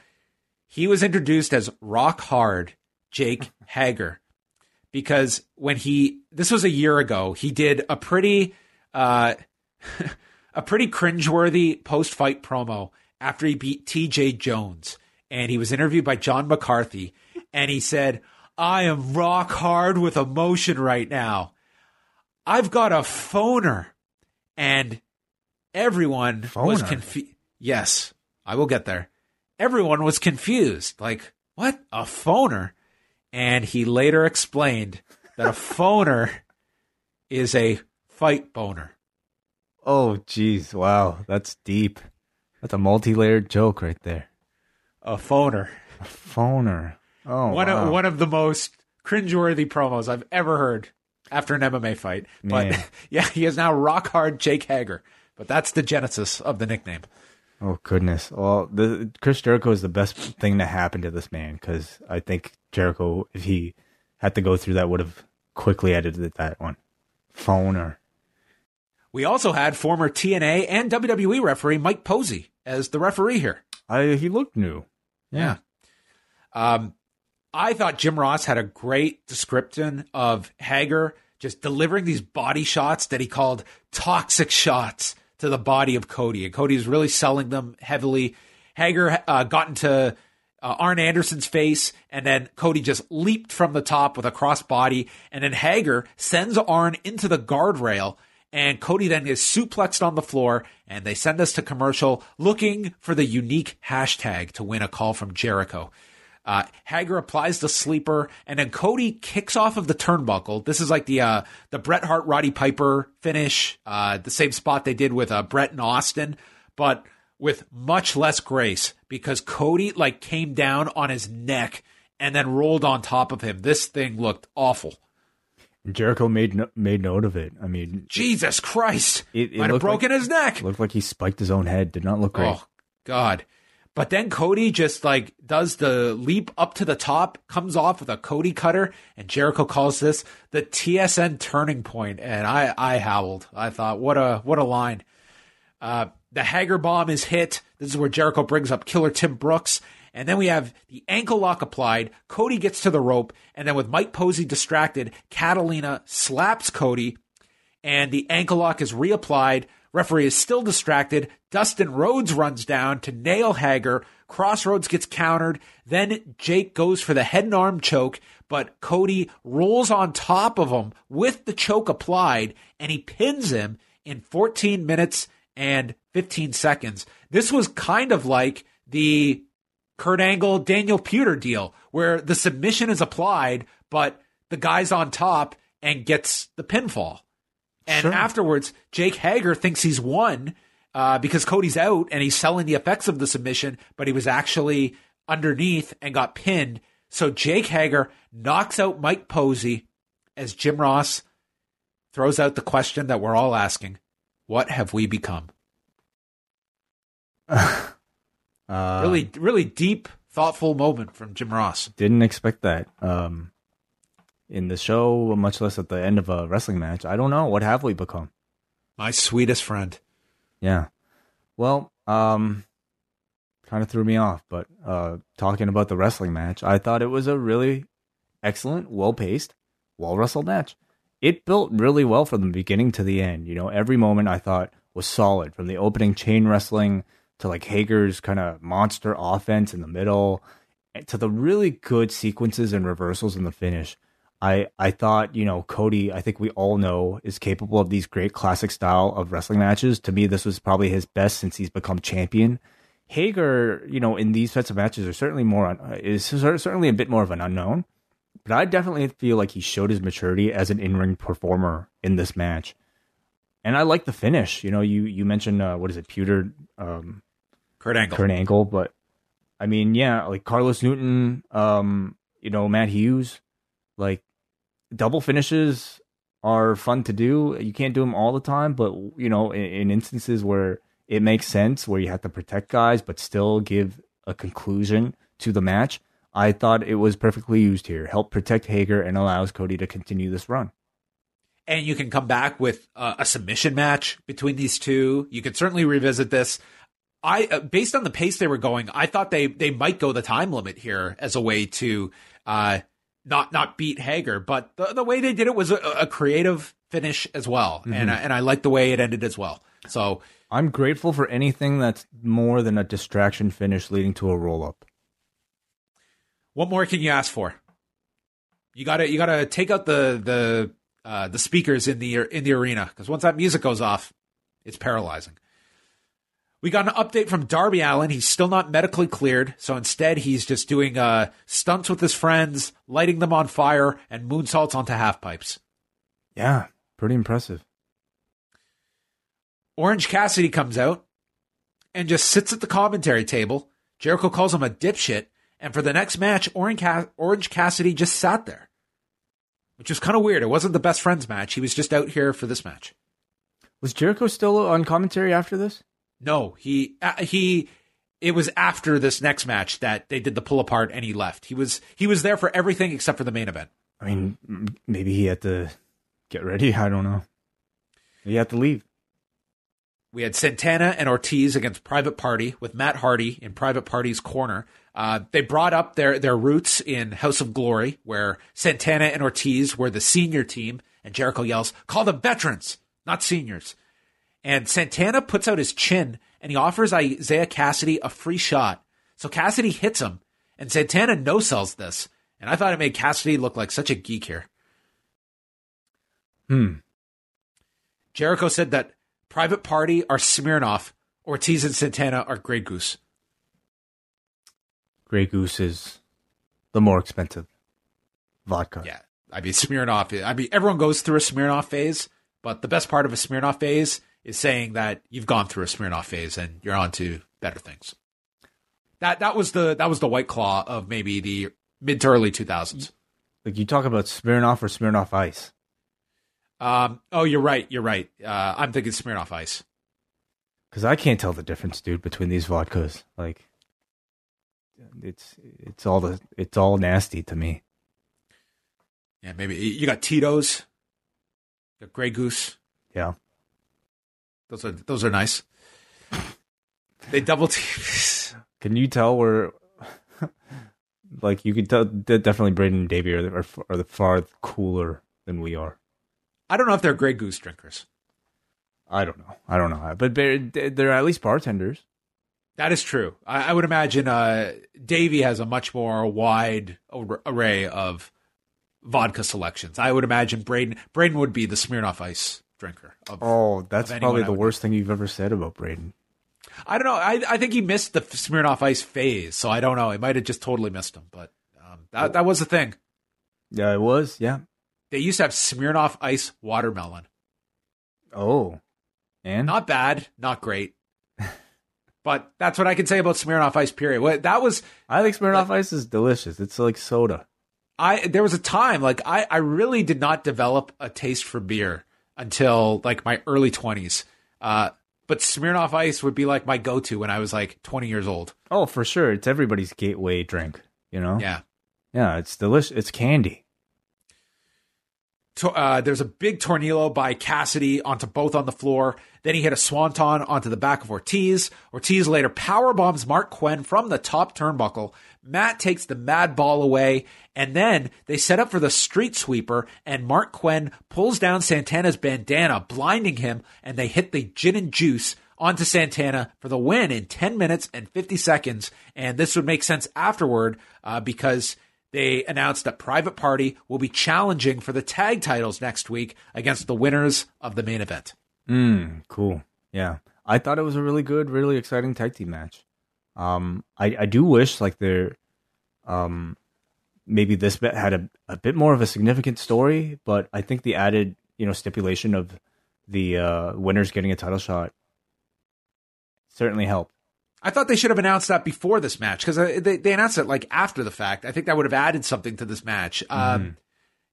he was introduced as Rock Hard Jake <laughs> Hager because when he this was a year ago, he did a pretty uh <laughs> a pretty cringeworthy post-fight promo after he beat TJ Jones and he was interviewed by John McCarthy and he said, "I am rock hard with emotion right now. I've got a phoner." And everyone was confused. Yes, I will get there. Everyone was confused. Like, what? A phoner? And he later explained that a phoner is a fight boner. oh jeez wow that's deep that's a multi-layered joke right there A phoner. A phoner oh one wow. of one of the most cringeworthy promos I've ever heard after an MMA fight. But Man. <laughs> yeah, he is now rock hard Jake Hager. But that's the genesis of the nickname. Oh goodness! Well, the Chris Jericho is the best thing to happen to this man because I think Jericho, if he had to go through that, would have quickly edited that one. Phone or. We also had former TNA and WWE referee Mike Posey as the referee here. I he looked new. Yeah. Um, I thought Jim Ross had a great description of Hager just delivering these body shots that he called toxic shots to the body of Cody. And Cody was really selling them heavily. Hager uh, got into uh, Arn Anderson's face, and then Cody just leaped from the top with a crossbody. And then Hager sends Arn into the guardrail. And Cody then is suplexed on the floor, and they send us to commercial looking for the unique hashtag to win a call from Jericho. Uh, Hager applies the sleeper, and then Cody kicks off of the turnbuckle. This is like the uh, the Bret Hart Roddy Piper finish, uh, the same spot they did with uh, Bret and Austin, but with much less grace because Cody like came down on his neck and then rolled on top of him. This thing looked awful. Jericho made no, made note of it. I mean, Jesus Christ! It- it Might have broken like- his neck. looked like he spiked his own head. Did not look great. Oh God. But then Cody just like does the leap up to the top, comes off with a Cody cutter, and Jericho calls this the TSN turning point. And I, I howled. I thought, what a what a line. Uh, the Hager bomb is hit. This is where Jericho brings up Killer Tim Brooks. And then we have the ankle lock applied. Cody gets to the rope. And then with Mike Posey distracted, Catalina slaps Cody and the ankle lock is reapplied. Referee is still distracted. Dustin Rhodes runs down to nail Hager. Crossroads gets countered. Then Jake goes for the head and arm choke, but Cody rolls on top of him with the choke applied and he pins him in 14 minutes and 15 seconds. This was kind of like the Kurt Angle, Daniel Puder deal, where the submission is applied, but the guy's on top and gets the pinfall. And Sure. afterwards, Jake Hager thinks he's won uh, because Cody's out and he's selling the effects of the submission, but he was actually underneath and got pinned. So Jake Hager knocks out Mike Posey as Jim Ross throws out the question that we're all asking What have we become? <laughs> Uh, really, really deep, thoughtful moment from Jim Ross. didn't expect that. Um, in the show, much less at the end of a wrestling match. I don't know. What have we become? My sweetest friend. Yeah. Well, um, kind of threw me off, but uh, talking about the wrestling match, I thought it was a really excellent, well paced, well wrestled match. It built really well from the beginning to the end. You know, every moment I thought was solid from the opening chain wrestling to like Hager's kind of monster offense in the middle to the really good sequences and reversals in the finish. I, I thought, you know, Cody, I think we all know is capable of these great classic style of wrestling matches. To me, this was probably his best since he's become champion. Hager, you know, in these types of matches are certainly more, un- is certainly a bit more of an unknown. But I definitely feel like he showed his maturity as an in-ring performer in this match. And I like the finish. You know, you, you mentioned, uh, what is it, Puder, um, Kurt Angle. Kurt Angle, but I mean, yeah, like Carlos Newton, um, you know, Matt Hughes, like double finishes are fun to do. You can't do them all the time, but you know, in, in instances where it makes sense, where you have to protect guys but still give a conclusion to the match, I thought it was perfectly used here. Help protect Hager and allows Cody to continue this run. and you can come back with uh, a submission match between these two. You could certainly revisit this. I, uh, based on the pace they were going, I thought they they might go the time limit here as a way to uh, not not beat Hager. But the, the way they did it was a, a creative finish as well, and I, and I like the way it ended as well. So I'm grateful for anything that's more than a distraction finish leading to a roll up. what more can you ask for? You gotta you gotta take out the the uh, the speakers in the in the arena because once that music goes off, it's paralyzing. We got an update from Darby Allin. He's still not medically cleared, so instead he's just doing uh, stunts with his friends, lighting them on fire, and moonsaults onto half pipes. Yeah, pretty impressive. Orange Cassidy comes out and just sits at the commentary table. Jericho calls him a dipshit, and for the next match, Orange, Orange Cassidy just sat there, which was kind of weird. It wasn't the best friends match. He was just out here for this match. Was Jericho still on commentary after this? No, he uh, he. It was after this next match that they did the pull apart, and he left. He was he was there for everything except for the main event. I mean, maybe he had to get ready. I don't know. He had to leave. We had Santana and Ortiz against Private Party with Matt Hardy in Private Party's corner. Uh, they brought up their, their roots in House of Glory, where Santana and Ortiz were the senior team, and Jericho yells, Call them veterans, not seniors. And Santana puts out his chin and he offers Isiah Kassidy a free shot. So Kassidy hits him, and Santana no sells this. And I thought it made Kassidy look like such a geek here. Hmm. Jericho said that Private Party are Smirnoff, Ortiz and Santana are Grey Goose. Grey Goose is the more expensive vodka. Yeah. I mean, Smirnoff, I mean, everyone goes through a Smirnoff phase, but the best part of a Smirnoff phase is saying that you've gone through a Smirnoff phase and you're on to better things. That that was the that was the white claw of maybe the mid to early 2000s. Like you talk about Smirnoff or Smirnoff Ice. Um, oh, you're right. You're right. Uh, I'm thinking Smirnoff Ice. Because I can't tell the difference, dude, between these vodkas. Like, it's it's all the it's all nasty to me. Yeah, maybe you got Tito's, you got Grey Goose. Yeah, those are those are nice. they double team. Can you tell where? like you could tell, definitely Braden and Davey are, are are the far cooler than we are. I don't know if they're Grey Goose drinkers. I don't know. I don't know. But they're, they're at least bartenders. That is true. I, I would imagine uh, Davey has a much more wide array of vodka selections. I would imagine Braden Braden would be the Smirnoff Ice drinker. Of, oh, that's probably the worst thing you've ever said about Braden. I don't know. I I think he missed the Smirnoff Ice phase, so I don't know. He might have just totally missed him, but um, that that was the thing. Yeah, it was. Yeah, they used to have Smirnoff Ice watermelon. Oh, and not bad, not great. <laughs> but that's what I can say about Smirnoff Ice. Period. That was. I think Smirnoff like, Ice is delicious. It's like soda. I there was a time like I I really did not develop a taste for beer until like my early twenties. Uh, but Smirnoff Ice would be like my go-to when I was like 20 years old. Oh, for sure, it's everybody's gateway drink. You know. Yeah. Yeah, it's delicious. It's candy uh, there's a big tornillo by Kassidy onto both on the floor. Then he hit a swanton onto the back of Ortiz. Ortiz later power bombs Marq Quen from the top turnbuckle. Matt takes the mad ball away, and then they set up for the street sweeper, and Marq Quen pulls down Santana's bandana, blinding him, and they hit the gin and juice onto Santana for the win in 10 minutes and 50 seconds. And this would make sense afterward uh, because they announced that Private Party will be challenging for the tag titles next week against the winners of the main event. Mm, cool. Yeah. I thought it was a really good, really exciting tag team match. Um, I, I do wish like there, um, maybe this bit had a, a bit more of a significant story, but I think the added, you know, stipulation of the uh, winners getting a title shot certainly helped. I thought they should have announced that before this match because uh, they, they announced it like after the fact. I think that would have added something to this match. Um, mm.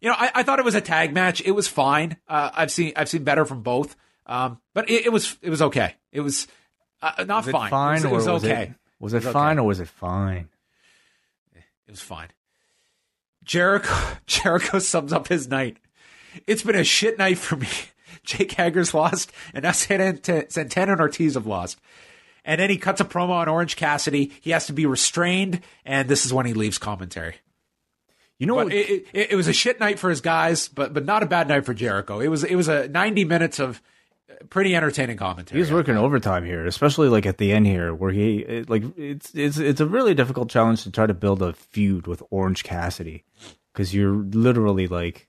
You know, I, I, thought it was a tag match. It was fine. Uh, I've seen I've seen better from both, um, but it, it, was it was okay. It was uh, not was fine. fine. It was, it was okay. It, was it, it was fine okay. or was it fine? It was fine. Jericho <laughs> Jericho sums up his night. It's been a shit night for me. <laughs> Jake Hager's lost, and now Santana and Ortiz have lost. And then he cuts a promo on Orange Cassidy. He has to be restrained, and this is when he leaves commentary. You know, what, it, it, it, was a shit night for his guys, but but not a bad night for Jericho. It was it was a ninety minutes of pretty entertaining commentary. He was working overtime here, especially like at the end here, where he it, like it's it's it's a really difficult challenge to try to build a feud with Orange Cassidy because you're literally like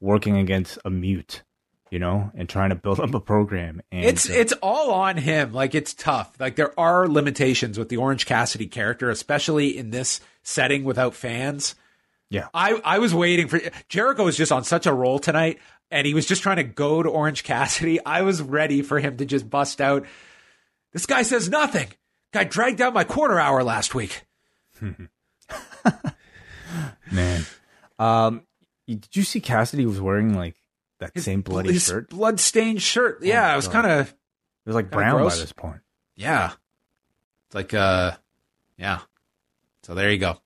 working against a mute you know, and trying to build <laughs> up a program. And it's uh, it's all on him. Like it's tough. Like there are limitations with the Orange Cassidy character, especially in this setting without fans. Yeah, I I was waiting for Jericho was just on such a roll tonight, and he was just trying to go to Orange Cassidy. I was ready for him to just bust out. This guy says nothing. Guy dragged out my quarter hour last week. <laughs> Man, um, did you see Cassidy was wearing like that his, same bloody his shirt, blood stained shirt. Oh yeah, it was kind of. It was like brown gross. by this point. Yeah, it's like uh, yeah. So there you go.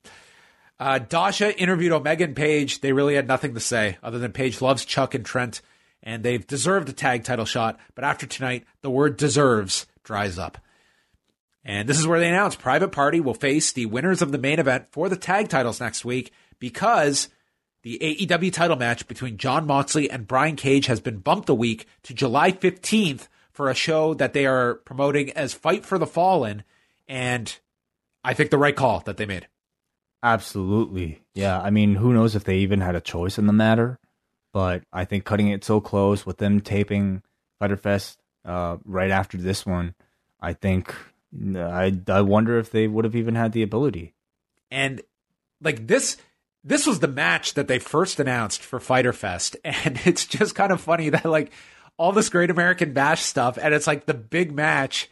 Uh, Dasha interviewed Omega and Page. They really had nothing to say other than Page loves Chuck and Trent, and they've deserved a tag title shot. But after tonight, the word deserves dries up. And this is where they announced Private Party will face the winners of the main event for the tag titles next week because the AEW title match between Jon Moxley and Brian Cage has been bumped a week to July 15th for a show that they are promoting as Fight for the Fallen. And I think the right call that they made. Absolutely. Yeah. I mean, who knows if they even had a choice in the matter? But I think cutting it so close with them taping Fyter Fest uh, right after this one, I think I, I wonder if they would have even had the ability. And like this this was the match that they first announced for Fyter Fest, <laughs> and it's just kind of funny that like all this Great American Bash stuff, and it's like the big match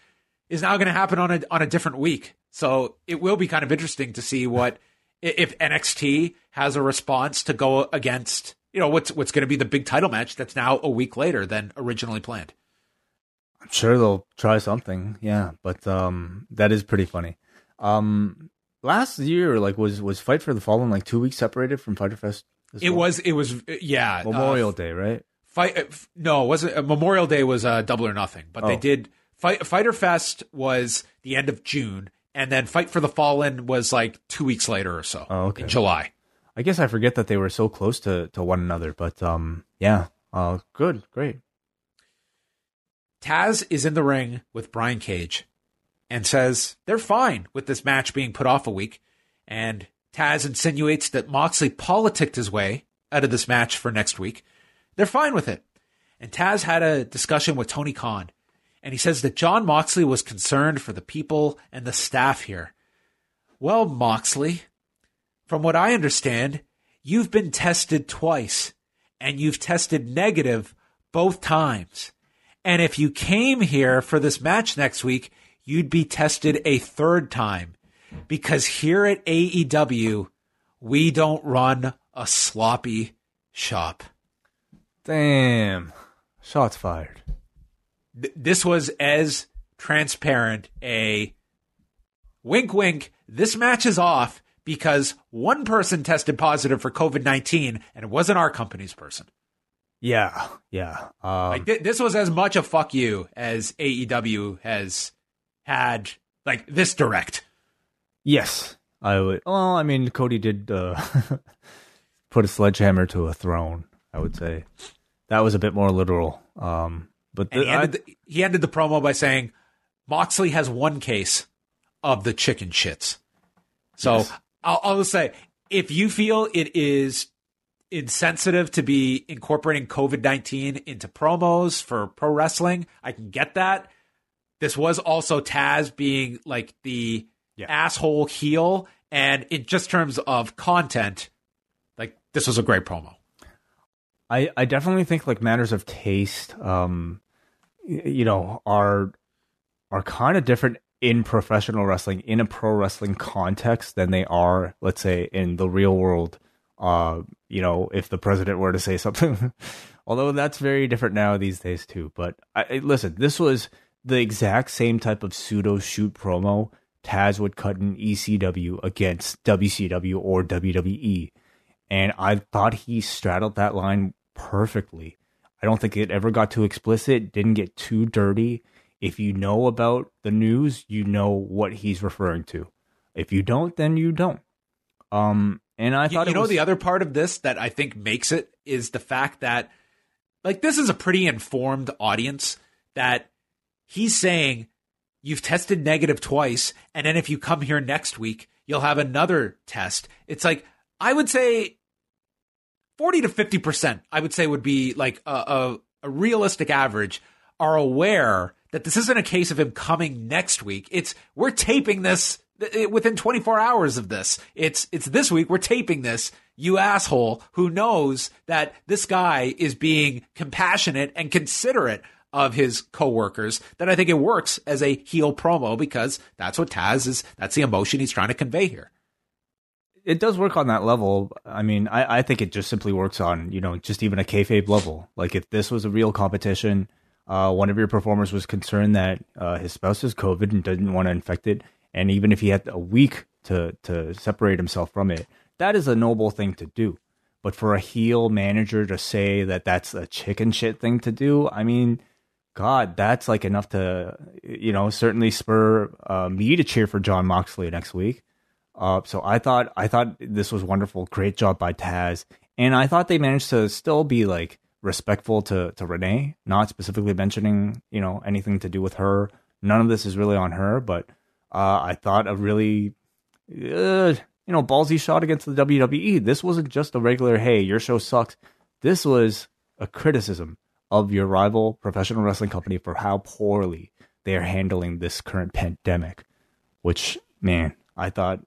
is now going to happen on a on a different week. So it will be kind of interesting to see what if NXT has a response to go against you know what's what's going to be the big title match that's now a week later than originally planned. I'm sure they'll try something, yeah, but um, that is pretty funny. Um, last year, like was was Fight for the Fallen like two weeks separated from Fyter Fest? It well? was it was yeah Memorial uh, Day, right? Fight uh, no, it wasn't uh, Memorial Day was uh, double or nothing, but oh. they did Fight Fyter Fest was the end of June, and then Fight for the Fallen was like two weeks later or so oh, okay. in July. I guess I forget that they were so close to, to one another, but um, yeah, uh, good, great. Taz is in the ring with Brian Cage and says they're fine with this match being put off a week. And Taz insinuates that Moxley politicked his way out of this match for next week. They're fine with it. And Taz had a discussion with Tony Khan, and he says that Jon Moxley was concerned for the people and the staff here. Well, Moxley, from what I understand, you've been tested twice and you've tested negative both times. And if you came here for this match next week, you'd be tested a third time because here at AEW, we don't run a sloppy shop. Damn. Shots fired. Th- this was as transparent a wink wink. This match is off because one person tested positive for COVID 19 and it wasn't our company's person. Yeah, yeah. Um, like th- this was as much a fuck you as AEW has had, like this direct. Yes, I would. Well, I mean, Cody did uh, <laughs> put a sledgehammer to a throne. I would say that was a bit more literal. Um, but the, he, ended I, the, he ended the promo by saying Moxley has one case of the chicken shits. So yes. I'll, I'll say if you feel it is insensitive to be incorporating COVID 19 into promos for pro wrestling, I can get that. This was also Taz being like the yeah. asshole heel. And in just terms of content, like this was a great promo. I, I definitely think like matters of taste, um, you know, are are kind of different in professional wrestling in a pro wrestling context than they are, let's say, in the real world. Uh, you know, if the president were to say <laughs> something, although that's very different now these days too. But I, listen, this was the exact same type of pseudo shoot promo Taz would cut in ECW against WCW or WWE, and I thought he straddled that line perfectly. I don't think it ever got too explicit, didn't get too dirty if you know about the news, you know what he's referring to. If you don't, then you don't. Um, and I thought you, you know the other part of this that I think makes it is the fact that like this is a pretty informed audience that he's saying you've tested negative twice and then if you come here next week you'll have another test. It's like I would say 40 to 50% I would say would be like a, a, a realistic average are aware that this isn't a case of him coming next week. It's we're taping this within 24 hours of this. It's it's this week we're taping this. You asshole who knows that this guy is being compassionate and considerate of his coworkers. That I think it works as a heel promo because that's what Taz is. That's the emotion he's trying to convey here. It does work on that level. I mean, I, I think it just simply works on you know just even a kayfabe level. Like if this was a real competition uh, one of your performers was concerned that uh, his spouse has COVID and didn't want to infect it, and even if he had a week to to separate himself from it, that is a noble thing to do. But for a heel manager to say that that's a chicken shit thing to do, I mean, God, that's like enough to you know certainly spur uh, me to cheer for Jon Moxley next week. Uh, so I thought I thought this was wonderful, great job by Taz, and I thought they managed to still be like respectful to to Renee, not specifically mentioning you know anything to do with her. None of this is really on her, but uh, I thought a really uh, you know ballsy shot against the WWE. This wasn't just a regular hey your show sucks. This was a criticism of your rival professional wrestling company for how poorly they are handling this current pandemic. Which man, I thought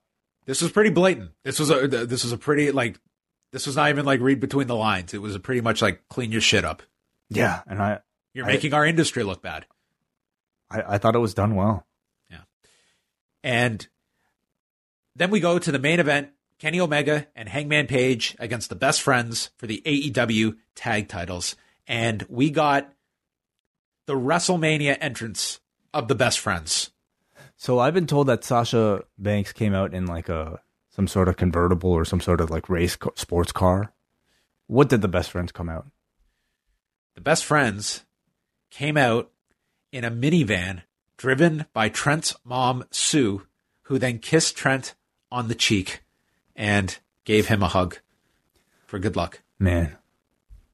this was pretty blatant. This was a this was a pretty like this was not even like read between the lines. It was pretty much like clean your shit up. Yeah, and I you're I, making our industry look bad. I, I thought it was done well. Yeah, and then we go to the main event Kenny Omega and Hangman Page against the best friends for the AEW tag titles. And we got the WrestleMania entrance of the best friends. So I've been told that Sasha Banks came out in like a some sort of convertible or some sort of like race sports car. What did the best friends come out? The best friends came out in a minivan driven by Trent's mom, Sue, who then kissed Trent on the cheek and gave him a hug for good luck. Man,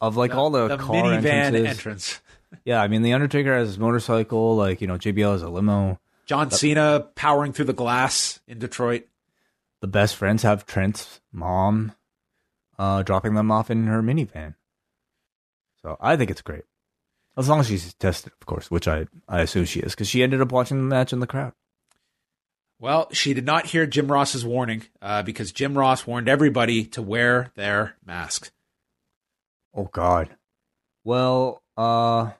of like all the, the car minivan entrances, entrance. yeah. I mean, the Undertaker has his motorcycle. Like you know, JBL has a limo. John Cena powering through the glass in Detroit. The best friends have Trent's mom uh, dropping them off in her minivan. So I think it's great. As long as she's tested, of course, which I, I assume she is, because she ended up watching the match in the crowd. Well, she did not hear Jim Ross's warning uh, because Jim Ross warned everybody to wear their masks. Oh God. Well, uh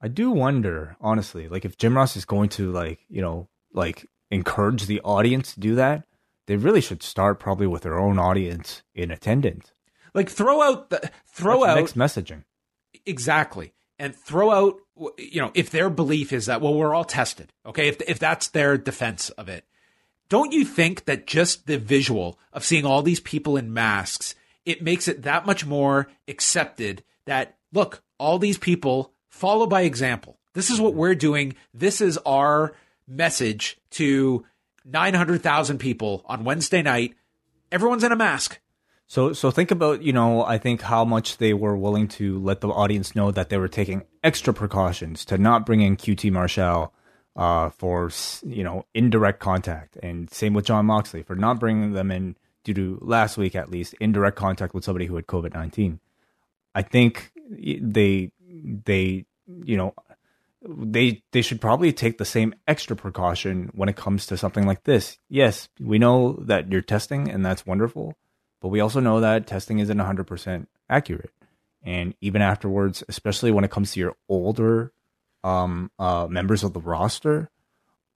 I do wonder, honestly, like if Jim Ross is going to like, you know, like encourage the audience to do that, they really should start probably with their own audience in attendance. Like throw out the throw That's out mixed messaging. exactly and throw out you know if their belief is that well we're all tested okay if if that's their defense of it don't you think that just the visual of seeing all these people in masks it makes it that much more accepted that look all these people follow by example this is what we're doing this is our message to 900,000 people on Wednesday night everyone's in a mask So so think about, you know, I think how much they were willing to let the audience know that they were taking extra precautions to not bring in QT Marshall uh, for, you know, indirect contact. And same with Jon Moxley for not bringing them in due to last week at least indirect contact with somebody who had COVID-19. I think they they you know they they should probably take the same extra precaution when it comes to something like this. Yes, we know that you're testing and that's wonderful, but we also know that testing isn't 100% accurate. And even afterwards, especially when it comes to your older um, uh, members of the roster,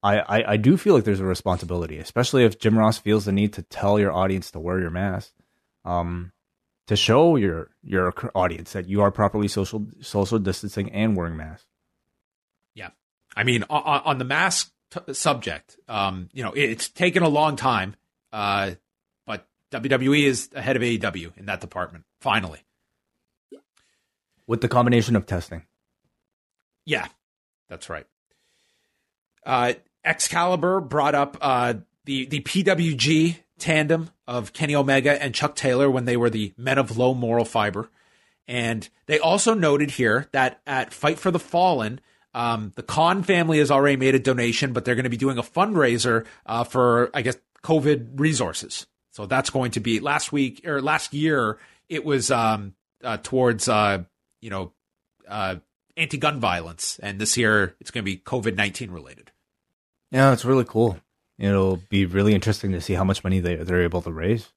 I, I, I do feel like there's a responsibility, especially if Jim Ross feels the need to tell your audience to wear your mask, um, to show your your audience that you are properly social social distancing and wearing masks. Yeah. I mean, on, on the mask t- subject, um, you know, it's taken a long time, uh, but WWE is ahead of AEW in that department, finally. With the combination of testing. Yeah, that's right. Uh, Excalibur brought up uh, the the PWG tandem of Kenny Omega and Chuck Taylor when they were the men of low moral fiber, and they also noted here that at Fight for the Fallen, um, the Khan family has already made a donation, but they're going to be doing a fundraiser uh, for I guess COVID resources. So that's going to be last week or last year. It was um, uh, towards uh, you know uh, anti-gun violence, and this year it's going to be COVID nineteen related. Yeah, it's really cool. It'll be really interesting to see how much money they, they're able to raise.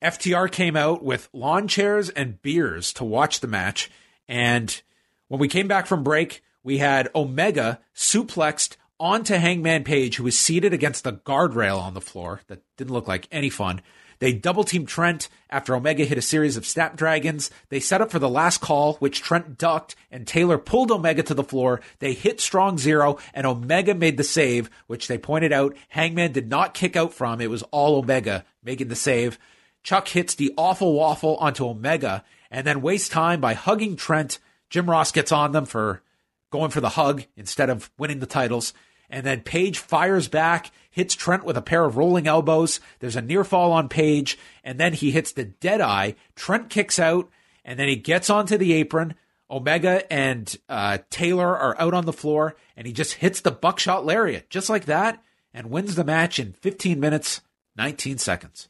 FTR came out with lawn chairs and beers to watch the match, and when we came back from break, we had Omega suplexed onto Hangman Page, who was seated against the guardrail on the floor. That didn't look like any fun. They double teamed Trent after Omega hit a series of snapdragons. They set up for the last call, which Trent ducked, and Taylor pulled Omega to the floor. They hit strong zero, and Omega made the save, which they pointed out Hangman did not kick out from. It was all Omega making the save. Chuck hits the awful waffle onto Omega and then wastes time by hugging Trent. Jim Ross gets on them for going for the hug instead of winning the titles. And then Page fires back, hits Trent with a pair of rolling elbows. There's a near fall on Page, and then he hits the dead eye. Trent kicks out, and then he gets onto the apron. Omega and uh, Taylor are out on the floor, and he just hits the buckshot lariat just like that and wins the match in 15 minutes, 19 seconds.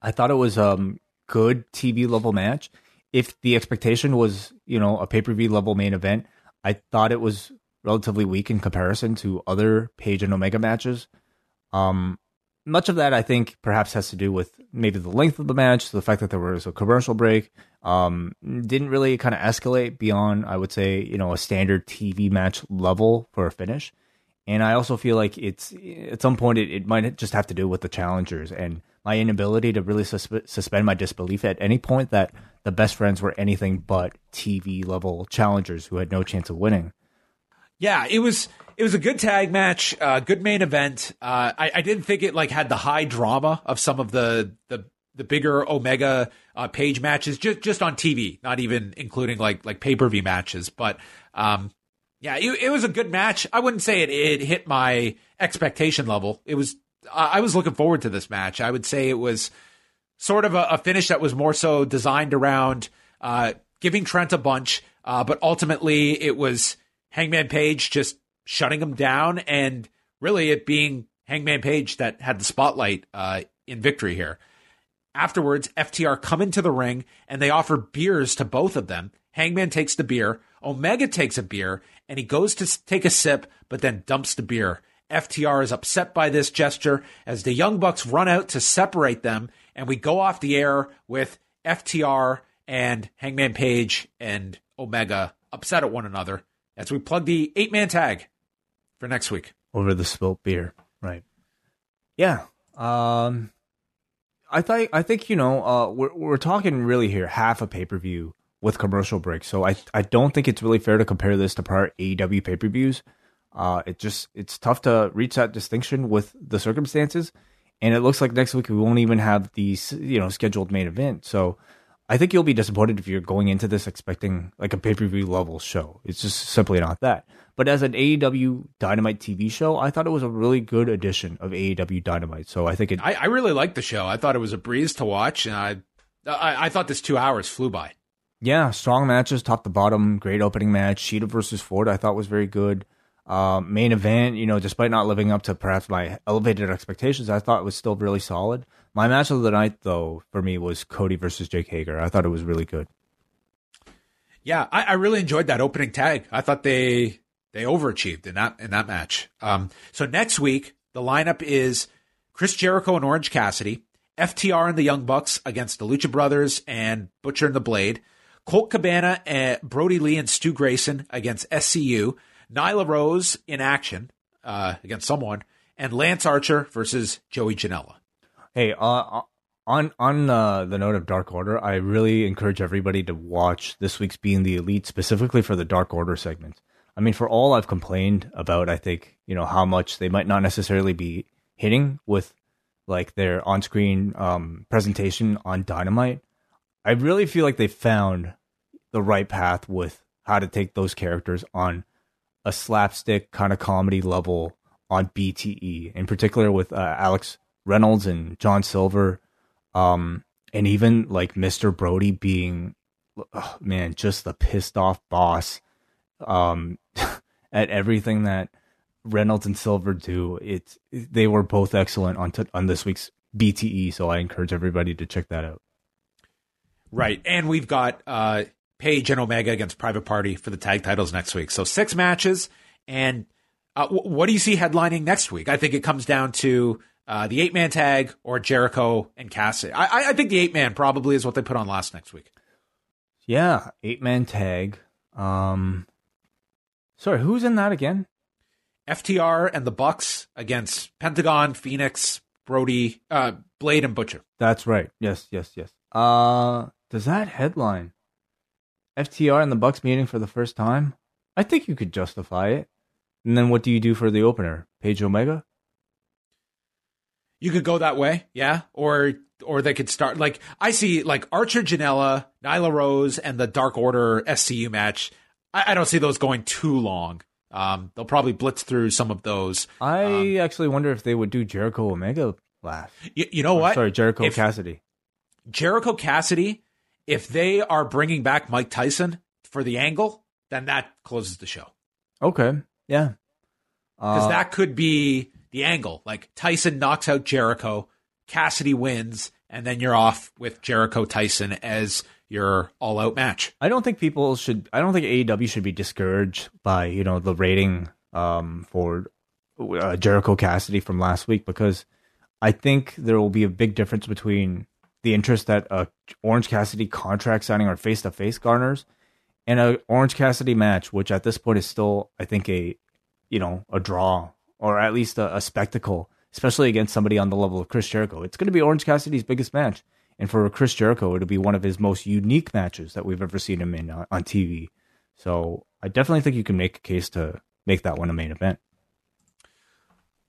I thought it was um good TV level match. If the expectation was, you know, a pay per view level main event, I thought it was relatively weak in comparison to other Page and Omega matches. Um, much of that I think perhaps has to do with maybe the length of the match, the fact that there was a commercial break. Um, didn't really kind of escalate beyond, I would say, you know, a standard TV match level for a finish. And I also feel like it's at some point it, it might just have to do with the challengers and my inability to really sus- suspend my disbelief at any point that the best friends were anything but TV level challengers who had no chance of winning. Yeah, it was it was a good tag match, uh, good main event. Uh, I, I didn't think it like had the high drama of some of the the the bigger Omega uh, Page matches just just on TV, not even including like like pay per view matches. But um, yeah, it, it, was a good match. I wouldn't say it it hit my expectation level. It was I was looking forward to this match. I would say it was sort of a, a finish that was more so designed around uh, giving Trent a bunch, uh, but ultimately it was Hangman Page just shutting him down and really it being Hangman Page that had the spotlight uh, in victory here. Afterwards, FTR come into the ring and they offer beers to both of them. Hangman takes the beer, Omega takes a beer, and he goes to take a sip, but then dumps the beer. FTR is upset by this gesture as the Young Bucks run out to separate them, and we go off the air with FTR and Hangman Page and Omega upset at one another as we plug the eight man tag for next week. Over the spilt beer. Right. Yeah. Um, I think I think you know uh, we're we're talking really here half a pay per view with commercial breaks. So I I don't think it's really fair to compare this to prior AEW pay per views. Uh, it just it's tough to reach that distinction with the circumstances, and it looks like next week we won't even have the you know scheduled main event. So I think you'll be disappointed if you're going into this expecting like a pay per view level show. It's just simply not that. But as an AEW Dynamite TV show, I thought it was a really good addition of AEW Dynamite. So I think it. I, I really liked the show. I thought it was a breeze to watch, and I, I, I thought this two hours flew by. Yeah, strong matches, top to bottom. Great opening match. Shida versus Ford, I thought was very good. Uh, main event, you know, despite not living up to perhaps my elevated expectations, I thought it was still really solid. My match of the night, though, for me was Cody versus Jake Hager. I thought it was really good. Yeah, I, I really enjoyed that opening tag. I thought they they overachieved in that in that match. Um, so next week the lineup is Chris Jericho and Orange Cassidy, FTR and the Young Bucks against the Lucha Brothers and Butcher and the Blade, Colt Cabana and Brodie Lee and Stu Grayson against SCU, Nyla Rose in action uh, against someone, and Lance Archer versus Joey Janela. Hey, uh, on on uh, the note of Dark Order, I really encourage everybody to watch this week's Being the Elite, specifically for the Dark Order segment. I mean, for all I've complained about, I think you know how much they might not necessarily be hitting with like their on-screen um, presentation on Dynamite. I really feel like they found the right path with how to take those characters on a slapstick kind of comedy level on BTE, in particular with uh, Alex Reynolds and John Silver, um, and even like Mr. Brodie being, oh, man, just the pissed off boss um, <laughs> at everything that Reynolds and Silver do. It's they were both excellent on t- on this week's BTE, so I encourage everybody to check that out. Right, and we've got uh, Page and Omega against Private Party for the tag titles next week. So six matches, and uh, w- what do you see headlining next week? I think it comes down to uh, the eight man tag or Jericho and Cassidy. I, I think the eight man probably is what they put on last next week. Yeah, eight man tag. Um, sorry, who's in that again? FTR and the Bucks against Pentagon, Phoenix, Brodie, uh, Blade, and Butcher. That's right. Yes, yes, yes. Uh, does that headline FTR and the Bucks meeting for the first time? I think you could justify it. And then what do you do for the opener? Page Omega? You could go that way, yeah. Or or they could start like I see like Archer Janela, Nyla Rose, and the Dark Order SCU match. I, I don't see those going too long. Um, they'll probably blitz through some of those. I um, actually wonder if they would do Jericho Omega last. You, you know or, what? Sorry, Jericho if Cassidy. Jericho Cassidy, if they are bringing back Mike Tyson for the angle, then that closes the show. Okay, yeah, because uh, that could be the angle. Like Tyson knocks out Jericho, Cassidy wins, and then you're off with Jericho Tyson as your all out match. I don't think people should I don't think AEW should be discouraged by, you know, the rating um, for uh, Jericho Cassidy from last week because I think there will be a big difference between the interest that a Orange Cassidy contract signing or face to face garners and a Orange Cassidy match, which at this point is still, I think, a you know, a draw or at least a, a spectacle, especially against somebody on the level of Chris Jericho. It's going to be Orange Cassidy's biggest match. And for Chris Jericho, it'll be one of his most unique matches that we've ever seen him in uh, on, on TV. So I definitely think you can make a case to make that one a main event.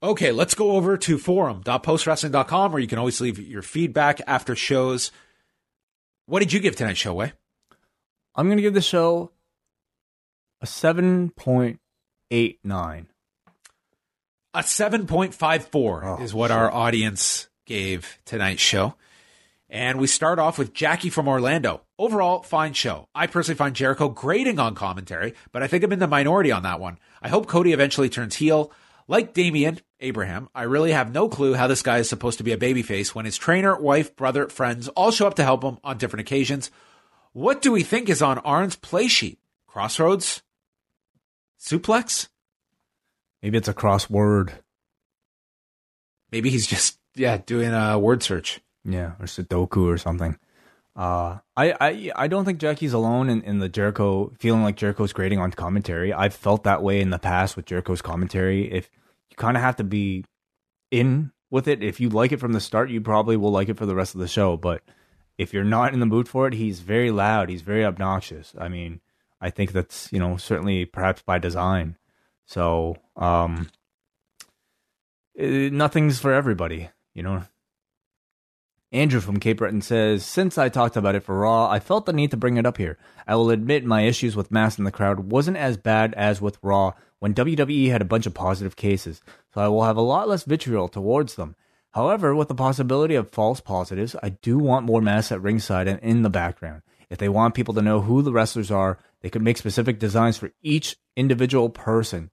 Okay, let's go over to forum.postwrestling.com where you can always leave your feedback after shows. What did you give tonight's show, Wai? I'm going to give the show a 7.89. A 7.54 Oh, is what shit. our audience gave tonight's show. And we start off with Jackie from Orlando. Overall, fine show. I personally find Jericho grating on commentary, but I think I'm in the minority on that one. I hope Cody eventually turns heel. Like Damian Abraham, I really have no clue how this guy is supposed to be a babyface when his trainer, wife, brother, friends all show up to help him on different occasions. What do we think is on Arn's play sheet? Crossroads? Suplex? Maybe it's a crossword. Maybe he's just, yeah, doing a word search. Yeah, or Sudoku or something. Uh, I, I, I don't think Jackie's alone in, in the Jericho feeling like Jericho's grading on commentary. I've felt that way in the past with Jericho's commentary. If you kind of have to be in with it, if you like it from the start, you probably will like it for the rest of the show. But if you're not in the mood for it, he's very loud. He's very obnoxious. I mean, I think that's you know certainly perhaps by design. So um, eh, nothing's for everybody. You know, Andrew from Cape Breton says, Since I talked about it for Raw, I felt the need to bring it up here. I will admit my issues with Mass in the crowd wasn't as bad as with Raw when WWE had a bunch of positive cases, so I will have a lot less vitriol towards them. However, with the possibility of false positives, I do want more Mass at ringside and in the background. If they want people to know who the wrestlers are, they could make specific designs for each individual person.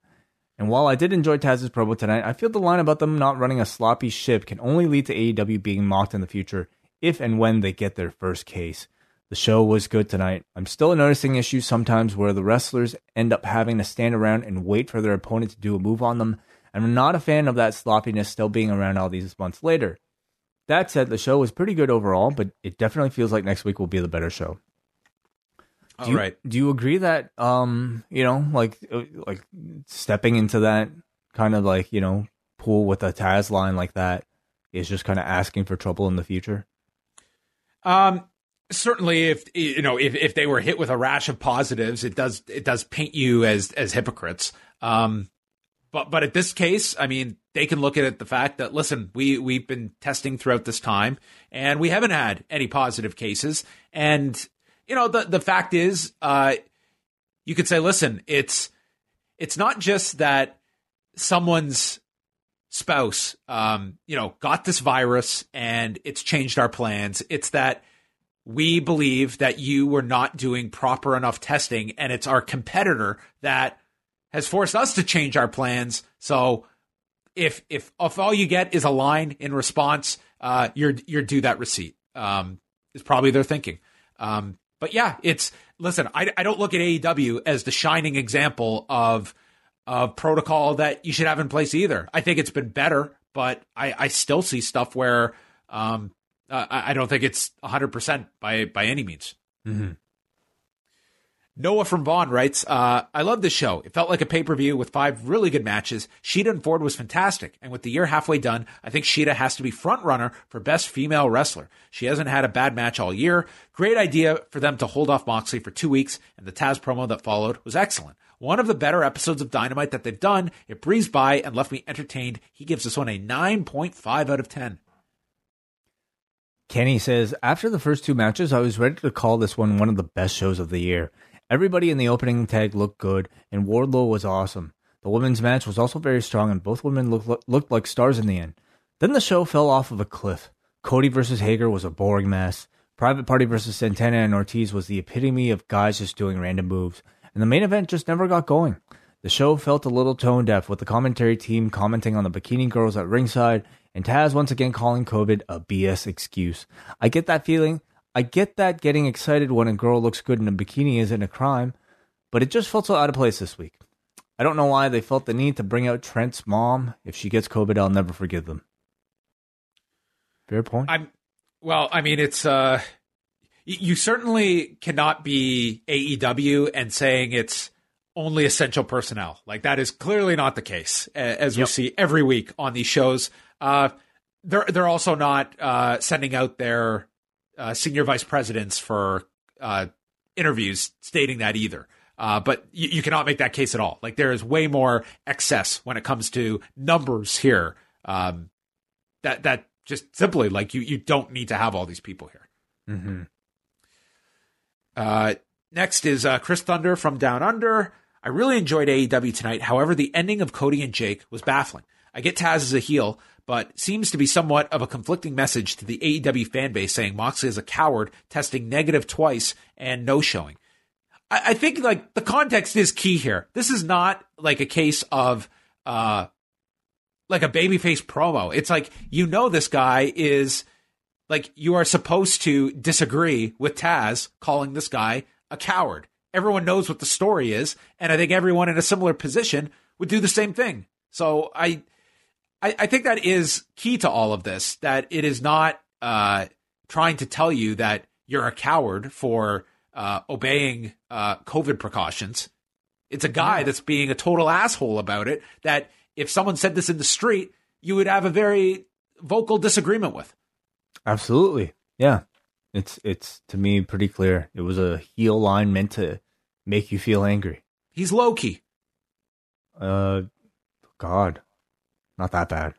And while I did enjoy Taz's promo tonight, I feel the line about them not running a sloppy ship can only lead to AEW being mocked in the future if and when they get their first case. The show was good tonight. I'm still noticing issues sometimes where the wrestlers end up having to stand around and wait for their opponent to do a move on them. and I'm not a fan of that sloppiness still being around all these months later. That said, the show was pretty good overall, but it definitely feels like next week will be the better show. All do you, right. Do you agree that um, you know, like uh, like stepping into that kind of like, you know, pool with a Taz line like that is just kind of asking for trouble in the future? Um, certainly, if you know, if, if they were hit with a rash of positives, it does it does paint you as as hypocrites. Um, but but at this case, I mean, they can look at it the fact that listen, we we've been testing throughout this time, and we haven't had any positive cases. And you know, the the fact is, uh, you could say, listen, it's it's not just that someone's spouse, um, you know, got this virus and it's changed our plans. It's that we believe that you were not doing proper enough testing and it's our competitor that has forced us to change our plans. So if if if all you get is a line in response, uh, you're you're due that receipt. Um, is probably their thinking. Um, but yeah, it's listen. I, I don't look at AEW as the shining example of of protocol that you should have in place either. I think it's been better, but I, I still see stuff where um, uh, I I don't think it's 100% by by any means. Mm-hmm. Noah from Vaughn writes, uh, I love this show. It felt like a pay per view with five really good matches. Shida and Ford was fantastic. And with the year halfway done, I think Shida has to be front runner for best female wrestler. She hasn't had a bad match all year. Great idea for them to hold off Moxley for two weeks. And the Taz promo that followed was excellent. One of the better episodes of Dynamite that they've done. It breezed by and left me entertained. He gives this one a 9.5 out of 10. Kenny says, after the first two matches, I was ready to call this one one of the best shows of the year. Everybody in the opening tag looked good, and Wardlow was awesome. The women's match was also very strong, and both women looked, looked like stars in the end. Then the show fell off of a cliff. Cody versus Hager was a boring mess. Private Party versus Santana and Ortiz was the epitome of guys just doing random moves, and the main event just never got going. The show felt a little tone deaf, with the commentary team commenting on the bikini girls at ringside, and Taz once again calling COVID a BS excuse. I get that feeling. I get that getting excited when a girl looks good in a bikini isn't a crime, but it just felt so out of place this week. I don't know why they felt the need to bring out Trent's mom. If she gets COVID, I'll never forgive them. Fair point. I'm well, I mean it's uh you certainly cannot be AEW and saying it's only essential personnel. Like that is clearly not the case, as we yep. see every week on these shows. Uh, they're they're also not uh, sending out their uh, senior vice presidents for uh, interviews stating that either. Uh, but you, you, cannot make that case at all. Like there is way more excess when it comes to numbers here. Um, that that just simply like you you don't need to have all these people here. Mm-hmm. Uh, next is uh, Chris Thunder from Down Under. I really enjoyed AEW tonight. However, the ending of Cody and Jake was baffling. I get Taz as a heel, but seems to be somewhat of a conflicting message to the AEW fan base saying Moxley is a coward, testing negative twice and no showing. I, I think like the context is key here. This is not like a case of uh like a babyface promo. It's like you know this guy is like you are supposed to disagree with Taz calling this guy a coward. Everyone knows what the story is, and I think everyone in a similar position would do the same thing. So I I, I think that is key to all of this, that it is not uh trying to tell you that you're a coward for uh, obeying uh, COVID precautions. It's a guy that's being a total asshole about it. That if someone said this in the street, you would have a very vocal disagreement with. Absolutely, yeah. It's it's to me pretty clear. It was a heel line meant to make you feel angry. He's low key. Uh, God, not that bad.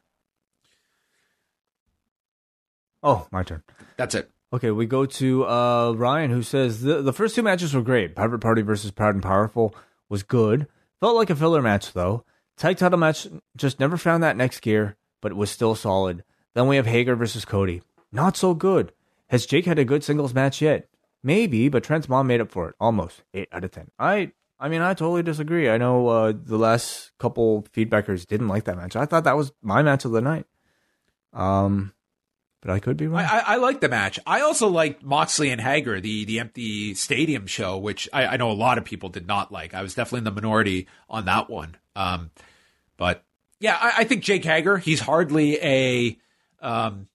Oh, my turn. That's it. Okay, we go to uh, Ryan, who says the the first two matches were great. Private Party versus Proud and Powerful was good. Felt like a filler match though. Tag title match just never found that next gear, but it was still solid. Then we have Hager versus Cody. Not so good. Has Jake had a good singles match yet? Maybe, but Trent's mom made up for it. Almost eight out of ten. I I mean, I totally disagree. I know uh, the last couple feedbackers didn't like that match. I thought that was my match of the night. Um, but I could be wrong. I, I, like the match. I also liked Moxley and Hager, the the empty stadium show, which I, I, know a lot of people did not like. I was definitely in the minority on that one. Um, but yeah, I, I, think Jake Hager, he's hardly a, um,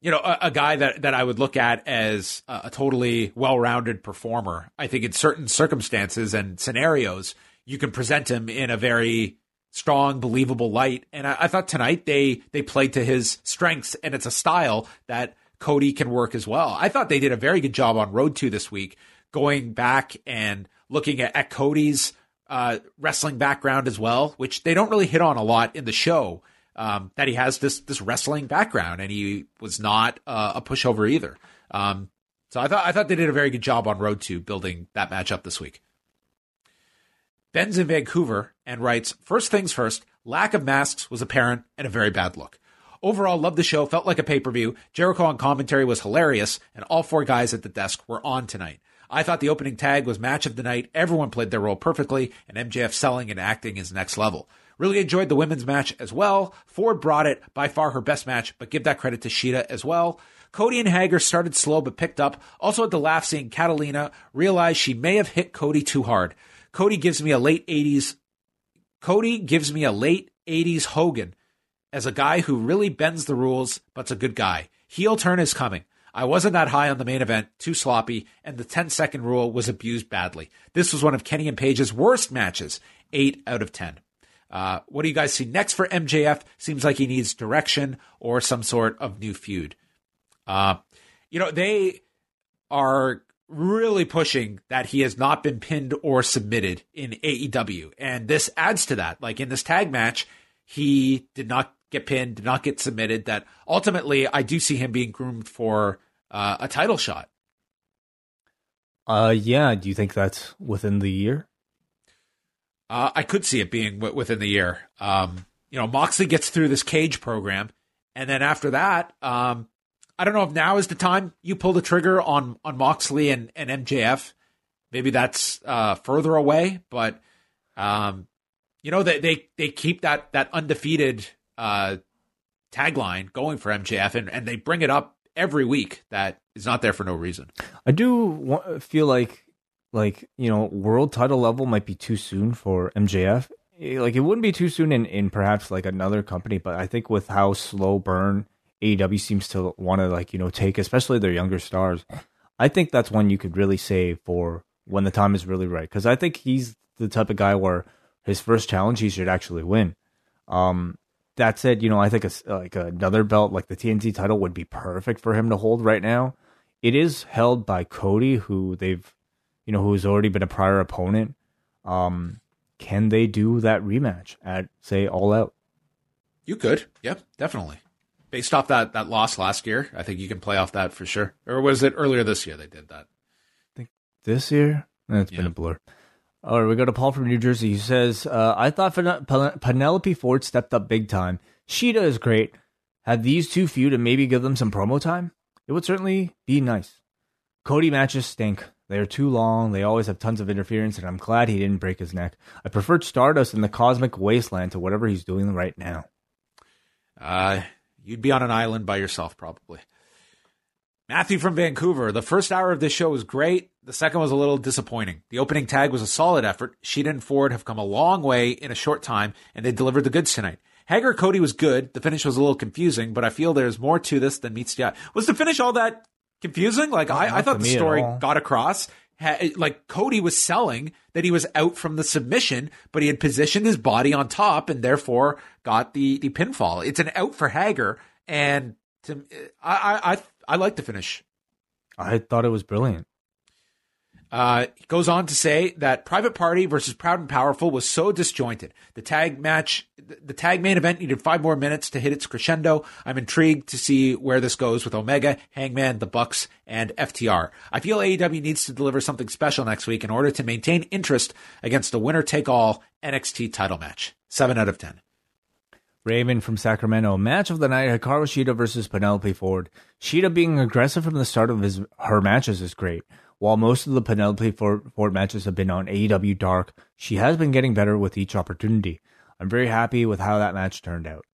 you know, a, a, guy that that I would look at as a, a totally well rounded performer. I think in certain circumstances and scenarios, you can present him in a very strong, believable light. And I, I, thought tonight they they played to his strengths, and it's a style that Cody can work as well. I thought they did a very good job on Road to this week, going back and looking at, at Cody's uh, wrestling background as well, which they don't really hit on a lot in the show. Um, that he has this this wrestling background, and he was not uh, a pushover either. Um, so I thought I thought they did a very good job on Road to building that matchup this week. Ben's in Vancouver and writes, First things first, lack of masks was apparent and a very bad look. Overall, loved the show, felt like a pay per view. Jericho on commentary was hilarious, and all four guys at the desk were on tonight. I thought the opening tag was match of the night. Everyone played their role perfectly, and MJF selling and acting is next level. Really enjoyed the women's match as well. Ford brought it, by far her best match, but give that credit to Shida as well. Cody and Hager started slow but picked up. Also had the laugh seeing Catalina realize she may have hit Cody too hard. Cody gives me a late 80s Cody gives me a late 80s Hogan as a guy who really bends the rules but's a good guy. Heel turn is coming. I wasn't that high on the main event, too sloppy, and the 10 second rule was abused badly. This was one of Kenny and Page's worst matches, 8 out of 10. Uh, what do you guys see next for MJF? Seems like he needs direction or some sort of new feud. Uh, you know, they are really pushing that he has not been pinned or submitted in AEW. And this adds to that. Like in this tag match, he did not get pinned, did not get submitted. That ultimately, I do see him being groomed for uh, a title shot. Uh, yeah. Do you think that's within the year? Uh, I could see it being w- within the year. Um, you know, Moxley gets through this cage program, and then after that, um, I don't know if now is the time you pull the trigger on on Moxley and, and MJF. Maybe that's uh, further away, but um, you know they, they they keep that that undefeated uh, tagline going for MJF, and, and they bring it up every week. That is not there for no reason. I do feel like like you know world title level might be too soon for MJF. Like it wouldn't be too soon in in perhaps like another company, but I think with how slow burn AEW seems to want to like you know take, especially their younger stars. I think that's one you could really save for when the time is really right. Because I think he's the type of guy where his first challenge he should actually win. Um, that said, you know, I think a, like another belt like the TNT title would be perfect for him to hold right now. It is held by Cody, who they've, you know, who's already been a prior opponent. Um, can they do that rematch at say All Out? You could, yep, definitely. Based off that that loss last year, I think you can play off that for sure. Or was it earlier this year they did that? I think this year. It's yeah. been a blur. All right, we go to Paul from New Jersey. He says, uh, "I thought Penelope Ford stepped up big time. Shida is great. Had these two feud and maybe give them some promo time. It would certainly be nice. Cody matches stink. They are too long. They always have tons of interference, and I'm glad he didn't break his neck. I preferred Stardust in the Cosmic Wasteland to whatever he's doing right now. Uh, you'd be on an island by yourself, probably. Matthew from Vancouver. The first hour of this show was great. The second was a little disappointing. The opening tag was a solid effort. Shida and Ford have come a long way in a short time, and they delivered the goods tonight. Hager Cody was good. The finish was a little confusing, but I feel there's more to this than meets the eye. Was the finish all that confusing. Like I, I, thought the story got across. Like Cody was selling that he was out from the submission, but he had positioned his body on top and therefore got the the pinfall. It's an out for Hager, and to, I I I like the finish. I thought it was brilliant. Uh, he goes on to say that Private Party versus Proud and Powerful was so disjointed. The tag match, the tag main event needed five more minutes to hit its crescendo. I'm intrigued to see where this goes with Omega, Hangman, The Bucks, and FTR. I feel AEW needs to deliver something special next week in order to maintain interest against the winner take all NXT title match. Seven out of 10. Raven from Sacramento. Match of the night: Hikaru Shida versus Penelope Ford. Shida being aggressive from the start of his her matches is great. While most of the Penelope Ford, Ford matches have been on AEW Dark, she has been getting better with each opportunity. I'm very happy with how that match turned out.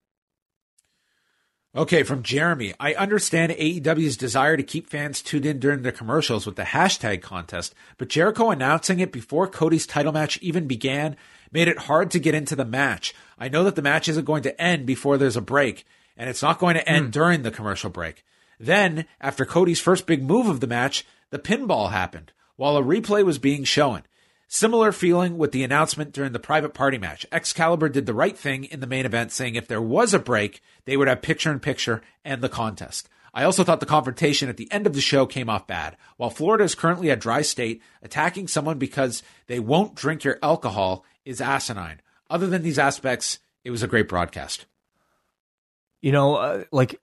Okay, from Jeremy. I understand AEW's desire to keep fans tuned in during their commercials with the hashtag contest, but Jericho announcing it before Cody's title match even began made it hard to get into the match. I know that the match isn't going to end before there's a break, and it's not going to end mm. during the commercial break. Then, after Cody's first big move of the match, the pinfall happened while a replay was being shown. Similar feeling with the announcement during the private party match. Excalibur did the right thing in the main event, saying if there was a break, they would have picture in picture and the contest. I also thought the confrontation at the end of the show came off bad. While Florida is currently a dry state, attacking someone because they won't drink your alcohol is asinine. Other than these aspects, it was a great broadcast. You know, uh, like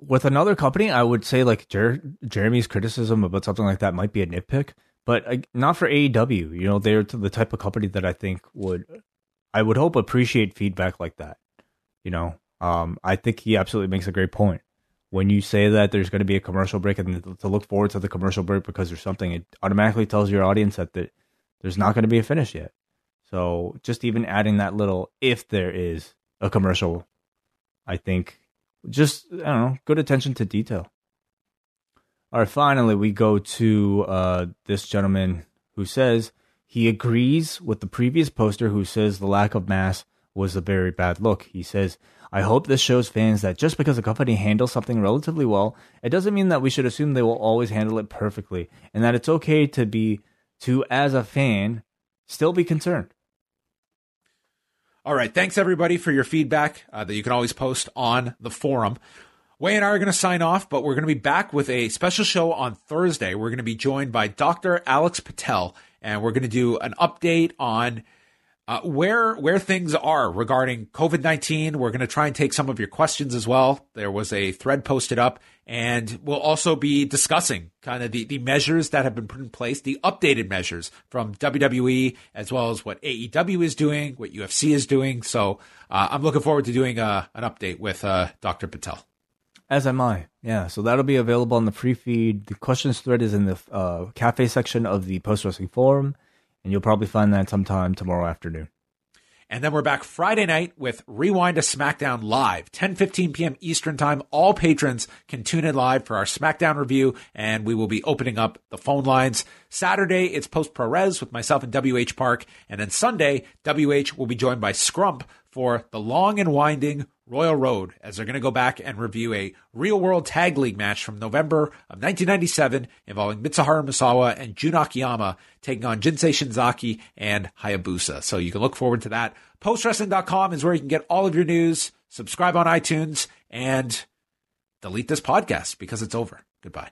with another company, I would say like Jer- Jeremy's criticism about something like that might be a nitpick, but uh, not for AEW. You know, they're the type of company that I think would, I would hope appreciate feedback like that. You know, um, I think he absolutely makes a great point. When you say that there's going to be a commercial break and to look forward to the commercial break because there's something, it automatically tells your audience that the, there's not going to be a finish yet. So just even adding that little, if there is a commercial, I think just I don't know, good attention to detail. All right, finally we go to uh, this gentleman who says he agrees with the previous poster who says the lack of mass was a very bad look. He says, I hope this shows fans that just because a company handles something relatively well, it doesn't mean that we should assume they will always handle it perfectly, and that it's okay to be to as a fan still be concerned. All right. Thanks everybody for your feedback uh, that you can always post on the forum. Wai and I are going to sign off, but we're going to be back with a special show on Thursday. We're going to be joined by Dr. Alex Patel, and we're going to do an update on uh, where where things are regarding COVID nineteen. We're going to try and take some of your questions as well. There was a thread posted up, and we'll also be discussing kind of the, the measures that have been put in place, the updated measures from WWE, as well as what AEW is doing, what UFC is doing. So uh, I'm looking forward to doing uh, an update with uh, Dr. Patel. As am I. Yeah. So that'll be available on the free feed. The questions thread is in the uh, cafe section of the post wrestling forum, and you'll probably find that sometime tomorrow afternoon. And then we're back Friday night with Rewind to SmackDown Live, 10 15 p.m. Eastern Time. All patrons can tune in live for our SmackDown review, and we will be opening up the phone lines. Saturday, it's Post Pro Res with myself and WH Park. And then Sunday, WH will be joined by Scrump for the long and winding Royal Road as they're going to go back and review a real world tag league match from November of 1997 involving Mitsuharu Misawa and Jun Akiyama taking on Jinsei Shinzaki and Hayabusa. So you can look forward to that. Postwrestling.com is where you can get all of your news. Subscribe on iTunes and delete this podcast because it's over. Goodbye.